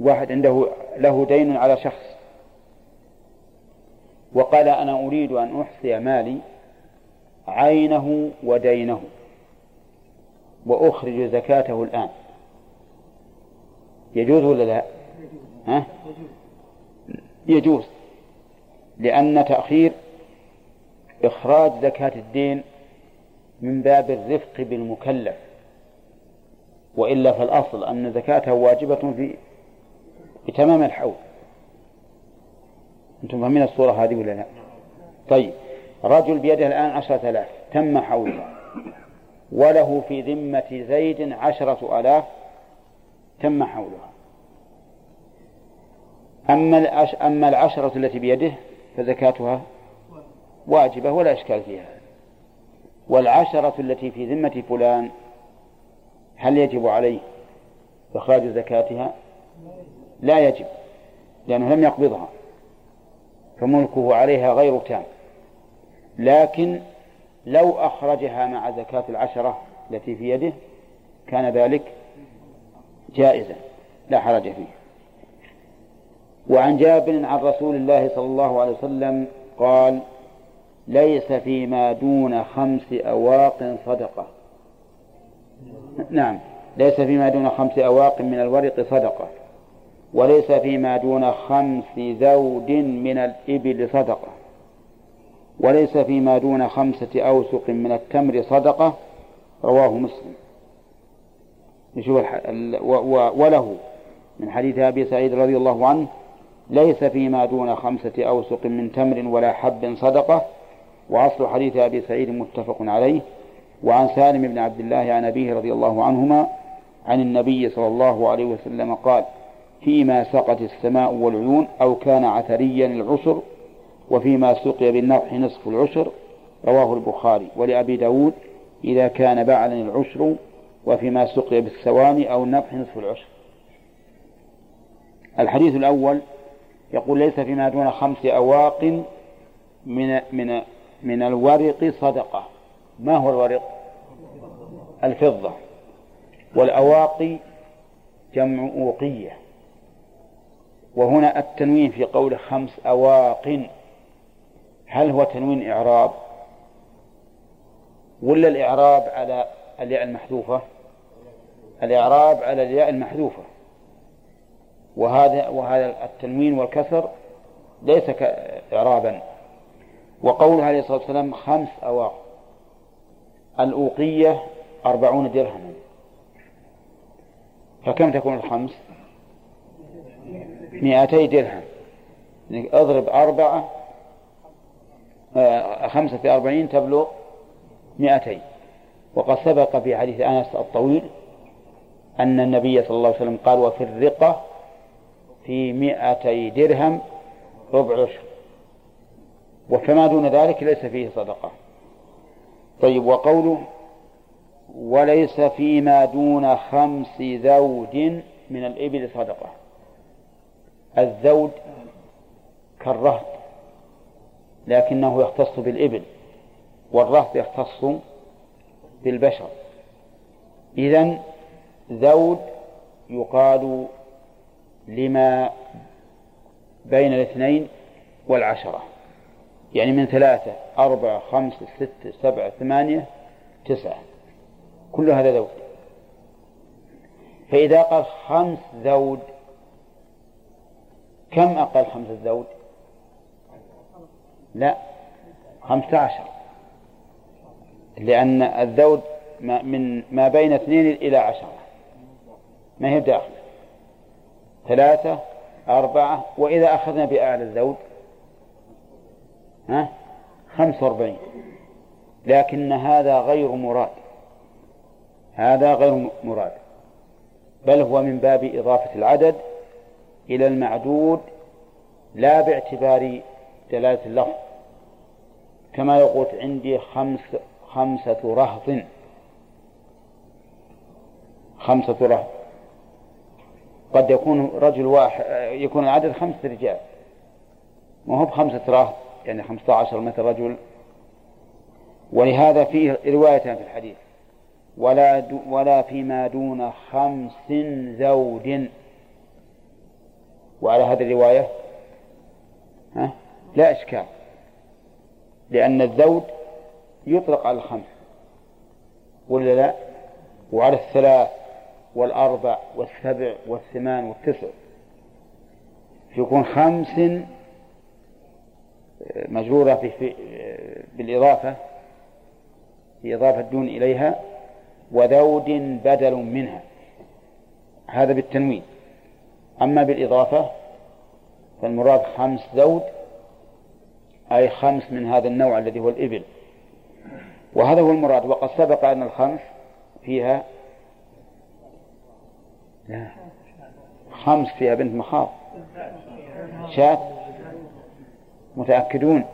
واحد عنده له دين على شخص. وقال أنا أريد أن أحصي مالي عينه ودينه وأخرج زكاته الآن. يجوز ولا لا؟ ها؟ يجوز. لأن تأخير إخراج زكاة الدين من باب الرفق بالمكلف. وإلا فالأصل أن زكاته واجبة في بتمام الحول. أنتم فاهمين الصورة هذه ولا لا؟ طيب رجل بيده الآن عشرة آلاف تم حولها وله في ذمة زيد عشرة آلاف تم حولها أما أما العشرة التي بيده فزكاتها واجبة ولا إشكال فيها. والعشرة التي في ذمة فلان هل يجب عليه إخراج زكاتها؟ لا يجب لأنه لم يقبضها فملكه عليها غير تام. لكن لو أخرجها مع زكاة العشرة التي في يده كان ذلك جائزا لا حرج فيه. وعن جابر عن رسول الله صلى الله عليه وسلم قال ليس فيما دون خمس أواق صدقة. نعم ليس فيما دون خمس أواق من الورق صدقة وليس فيما دون خمس ذود من الإبل صدقة وليس فيما دون خمسة أوسق من التمر صدقة. رواه مسلم. نشوف وله من حديث أبي سعيد رضي الله عنه ليس فيما دون خمسة أوسق من تمر ولا حب صدقة وأصل حديث أبي سعيد متفق عليه وعن سالم بن عبد الله عن أبيه رضي الله عنهما عن النبي صلى الله عليه وسلم قال فيما سقت السماء والعيون أو كان عثريا العسر وفيما سقي بالنضح نصف العشر رواه البخاري. ولأبي داود إذا كان بعلا العشر وفيما سقي بالثواني أو النضح نصف العشر الحديث الأول يقول ليس فيما دون خمس أواق من من من الورق صدقة. ما هو الورق؟ الفضة. والأواقي جمع أوقية. وهنا التنوين في قول خمس أواق. هل هو تنوين إعراب؟ ولا الإعراب على الياء المحذوفة؟ الإعراب على الياء المحذوفة. وهذا وهذا التنوين والكسر ليس إعرابا وقوله عليه الصلاة والسلام خمس أواق. الأوقية أربعون درهما. فكم تكون الخمس؟ مئتي درهم. يعني أضرب أربعة آه، خمسة في أربعين تبلغ مئتين وقد سبق في حديث أنس الطويل أن النبي صلى الله عليه وسلم قال وفي الرقة في مئتي درهم ربع عشر. وفما دون ذلك ليس فيه صدقة. طيب وقوله وليس فيما دون خمس ذود من الإبل صدقة. الذود كالرهط لكنه يختص بالإبل والرهط يختص بالبشر. إذن ذود يقال لما بين الاثنين والعشرة. يعني من ثلاثة أربعة خمسة ستة سبعة ثمانية تسعة. كل هذا ذود فإذا قال خمس ذود كم أقل خمسة ذود لا خمسة عشر. لأن الذود من ما بين اثنين إلى عشرة. ما هي داخل ثلاثة أربعة وإذا أخذنا بأعلى الذود ها؟ خمسة وأربعين. لكن هذا غير مراد. هذا غير مراد. بل هو من باب إضافة العدد إلى المعدود لا باعتبار دلالة اللفظ. كما يقول عندي خمس خمسة رهط. خمسة رهط. قد يكون رجل واحد يكون العدد خمسة رجال. ما هو بخمسة رهط يعني خمسة عشر مثل رجل. ولهذا فيه روايتان في الحديث. ولا ولا فيما دون خمس زوج. وعلى هذه الرواية ها لا إشكال. لأن الزوج يطلق على الخمس. ولا لا؟ وعلى الثلاث. والأربع والسبع والثمان والتسع. يكون خمس مجرورة في, في بالإضافة في إضافة دون إليها وذود بدل منها. هذا بالتنوين. أما بالإضافة فالمراد خمس ذود أي خمس من هذا النوع الذي هو الإبل. وهذا هو المراد. وقد سبق أن الخمس فيها خمس فيها بنت مخاض. شاة. متأكدون.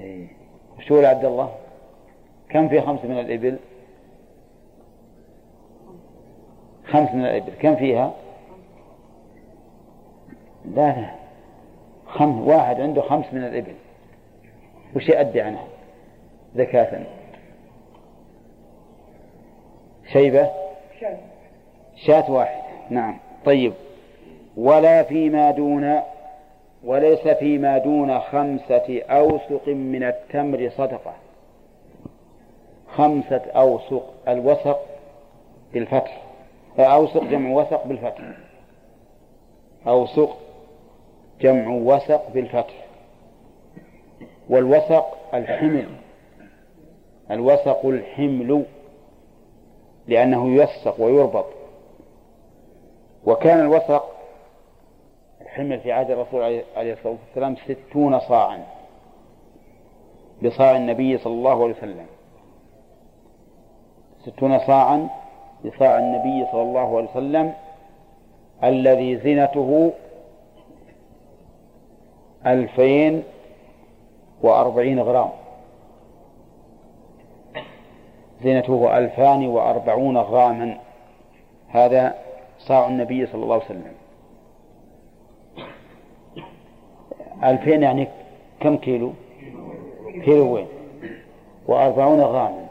إيه. شو عبد الله. كم في خمس من الإبل؟ خمس من الإبل. كم فيها؟ لا لا. خمس. واحد عنده خمس من الإبل. وش يؤدي عنها؟ زكاة. شيبة. شاة واحدة. نعم. طيب. ولا فيما دون وليس فيما دون خمسة أوسق من التمر صدقة. خمسة أوسق الوسق بالفتح. أوسق جمع وسق بالفتح. أوسق جمع وسق بالفتح. والوسق الحمل. الوسق الحمل لأنه يوسق ويربط. وكان الوسق الحمل في عهد الرسول عليه الصلاة والسلام ستون صاعا بصاع النبي صلى الله عليه وسلم. ستون صاعا بصاع النبي صلى الله عليه وسلم الذي زنته ألفين وأربعين غرام. زينته ألفان وأربعون غراما. هذا صاع النبي صلى الله عليه وسلم. ألفين يعني كم كيلو؟ كيلوين وأربعون غراما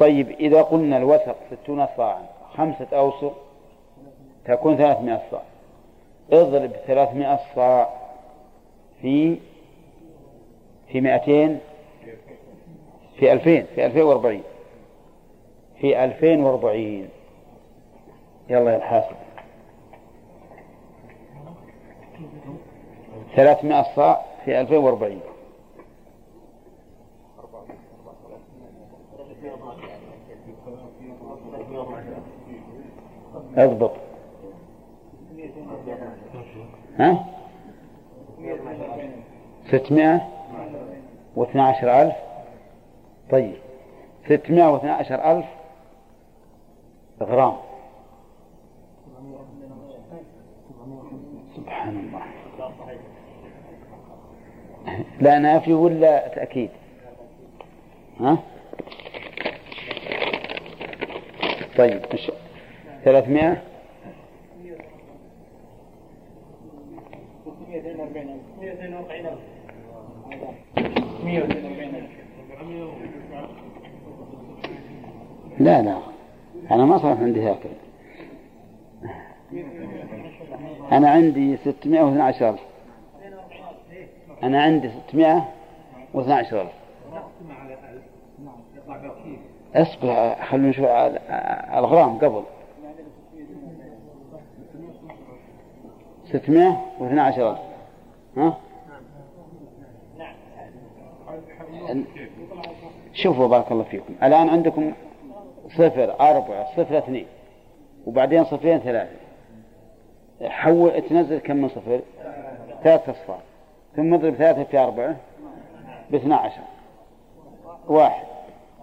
طيب إذا قلنا الوثق ستون صاعا خمسة أوسق تكون ثلاثمائة صاع. اضرب ثلاثمائة صاع في في مائتين في ألفين في ألفين وأربعين. في ألفين وأربعين. يلا يا الحاسب ثلاثمائة صاع في ألفين وأربعين. اضبط. ها؟ ستمائة واثنى عشر ألف. طيب. ستمائة واثنى عشر ألف غرام. سبحان الله. لا نافي ولا تأكيد؟ ها؟ طيب مش ثلاثمائة؟ لا لا. أنا ما صار عندي هكذا. أنا عندي ستمائة واثنى عشر. ألف أنا عندي ستمائة واثنى عشر. ألف أصبر خلونا نشوف الغرام قبل. ستمائة واثنى عشر. ألف ها؟ شوفوا بارك الله فيكم. الآن عندكم صفر أربعة صفر اثنين. وبعدين صفرين ثلاثة. حول تنزل كم من صفر؟ ثلاثة أصفار. ثم اضرب ثلاثة في أربعة باثنى عشر واحد.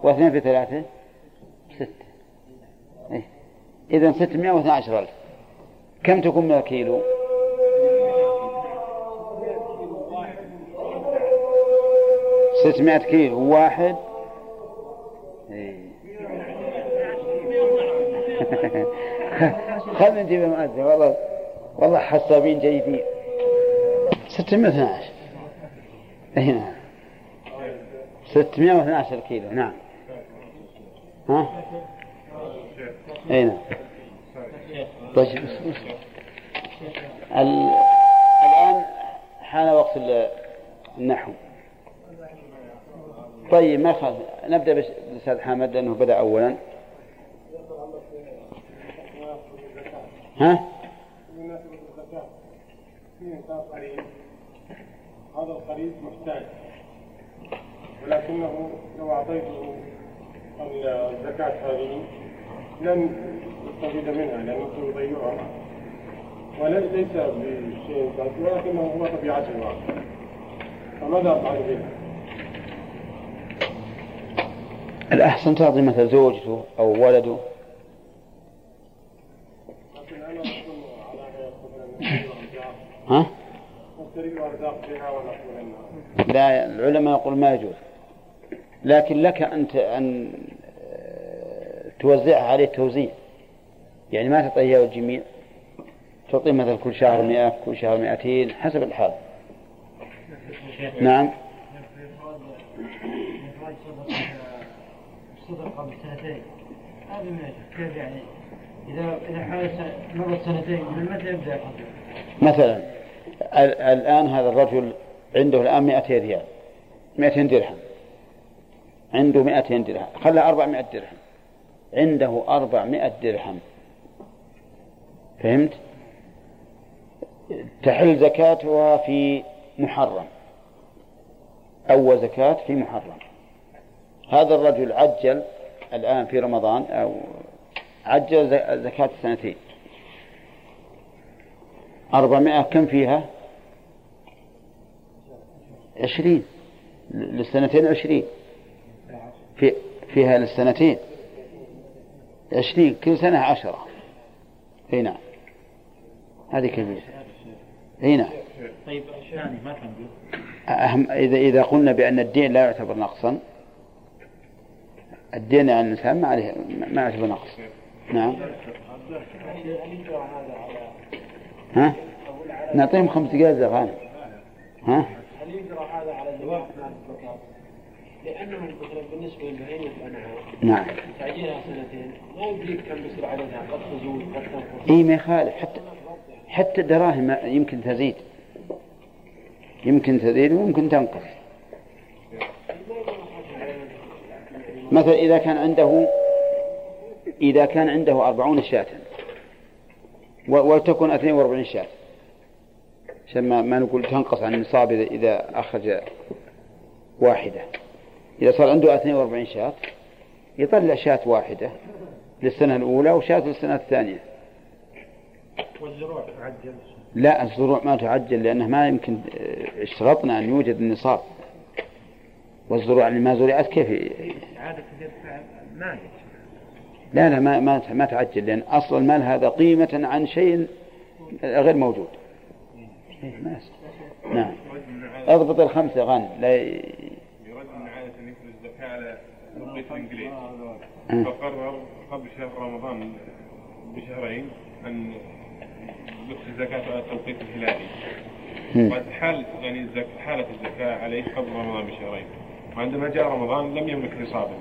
واثنين في ثلاثة ستة. إيه؟ إذا ستمائة واثنى عشر ألف. كم تكون من الكيلو؟ ستمائة كيلو. واحد. إيه. خلنا نجيب المؤذن. والله والله حسابين جيدين. 612 اي نعم. 612 كيلو نعم. ها؟ اي نعم. طيب بس بس. ال... الآن حان وقت النحو. طيب ما خالف نبدأ بالأستاذ حامد لأنه بدأ أولا. ها؟ في قريب. هذا القريب محتاج. ولكنه لو أعطيته الزكاة هذه لن يستفيد منها لأنه سيضيعها وليس بشيء ولكنه هو طبيعته فماذا أفعل بها؟ الأحسن تعطي مثل زوجته أو ولده؟ لكن أنا على ها؟ لا العلماء يقول ما يجوز. لكن لك أن أن آه، توزعها عليه توزيع. يعني ما تعطيه إياه الجميع. تعطيه مثلا كل شهر مئة كل شهر مئتين حسب الحال. نعم. صدر قبل سنتين هذا أجل كيف يعني؟ إذا إذا حال سنة- مرت سنتين من متى يبدأ الحصر؟ مثلا ال- الآن هذا الرجل عنده الآن 200 ريال 200 درهم. عنده 200 درهم خلى 400 درهم. عنده 400 درهم. فهمت؟ تحل زكاتها في محرم. أول زكاة في محرم. هذا الرجل عجل الآن في رمضان أو عجل زكاة السنتين. أربعمائة كم فيها؟ عشرين. للسنتين عشرين. في فيها للسنتين. عشرين كل سنة عشرة. أي نعم. هذه كبيرة. أي نعم. طيب الثاني ما. أهم إذا إذا قلنا بأن الدين لا يعتبر نقصا الدين عن الإنسان ما عليه ما يعتبر نقص. نعم. ها؟ نعطيهم خمس دقائق زغان ها؟ هل يقرأ هذا على الزكاة؟ لأنه مثلا بالنسبة للبهيمة الأنعام نعم. تعجيلها سنتين ما يدريك كم بيصير عددها قد تزول قد تنقص. إي ما يخالف. حتى حتى الدراهم يمكن تزيد. يمكن تزيد ويمكن تنقص. مثلا إذا كان عنده إذا كان عنده أربعون شاة. ولتكن اثنين وأربعين شاة. عشان ما, ما نقول تنقص عن النصاب إذا, إذا أخرج واحدة. إذا صار عنده اثنين وأربعين شاة يطلع شاة واحدة للسنة الأولى وشاة للسنة الثانية. والزروع تعجل. لا الزروع ما تعجل لأنه ما يمكن آه، اشترطنا أن يوجد النصاب. والزروع اللي ما زرعت كيف؟ عادة مالك لا لا ما ما ما تعجل لأن أصل المال هذا قيمة عن شيء غير موجود إيه، ما. نعم أضبط الخمسة غان لا ي- يرد من عادة أن يخرج الزكاة على توقيت الإنجليز أه. فقرر قبل شهر رمضان بشهرين أن يخرج الزكاة على التوقيت الهلالي مم. قد حال يعني. حالت الزكاة عليه قبل رمضان بشهرين وعندما جاء رمضان لم يملك نصابا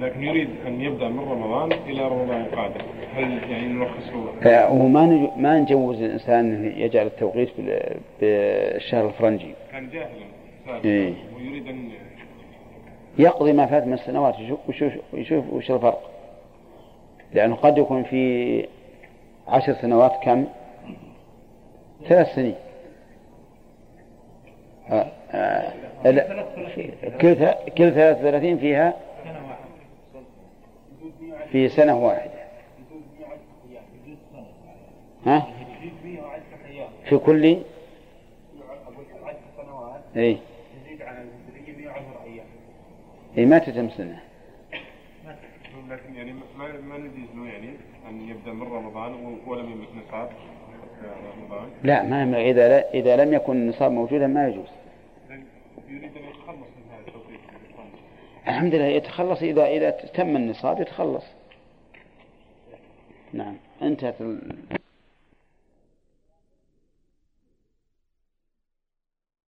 لكن يريد أن يبدأ من رمضان إلى رمضان القادم. هل يعني نرخصه آه، هو ما نج- ما نجوز الإنسان أنه يجعل التوقيت بال- بالشهر الفرنجي. كان جاهلا إيه. ويريد أن يقضي ما فات من السنوات. يشوف ويشوف, ويشوف وش الفرق. لأنه قد يكون في عشر سنوات كم؟ ثلاث سنين. آه، آه، كل ثلاث وثلاثين فيها في سنة واحدة. ها؟ في كل؟ اي يزيد على الهجرية 110 أيام اي ما تتم سنة. لكن يعني ما ما نجيز يعني أن يبدأ من رمضان ولم يملك نصاب رمضان لا ما لا إذا لم يكن النصاب موجودا ما يجوز. يريد أن يتخلص من هذا الفرنسي. الحمد لله يتخلص. إذا إذا تم النصاب يتخلص. نعم. انتهت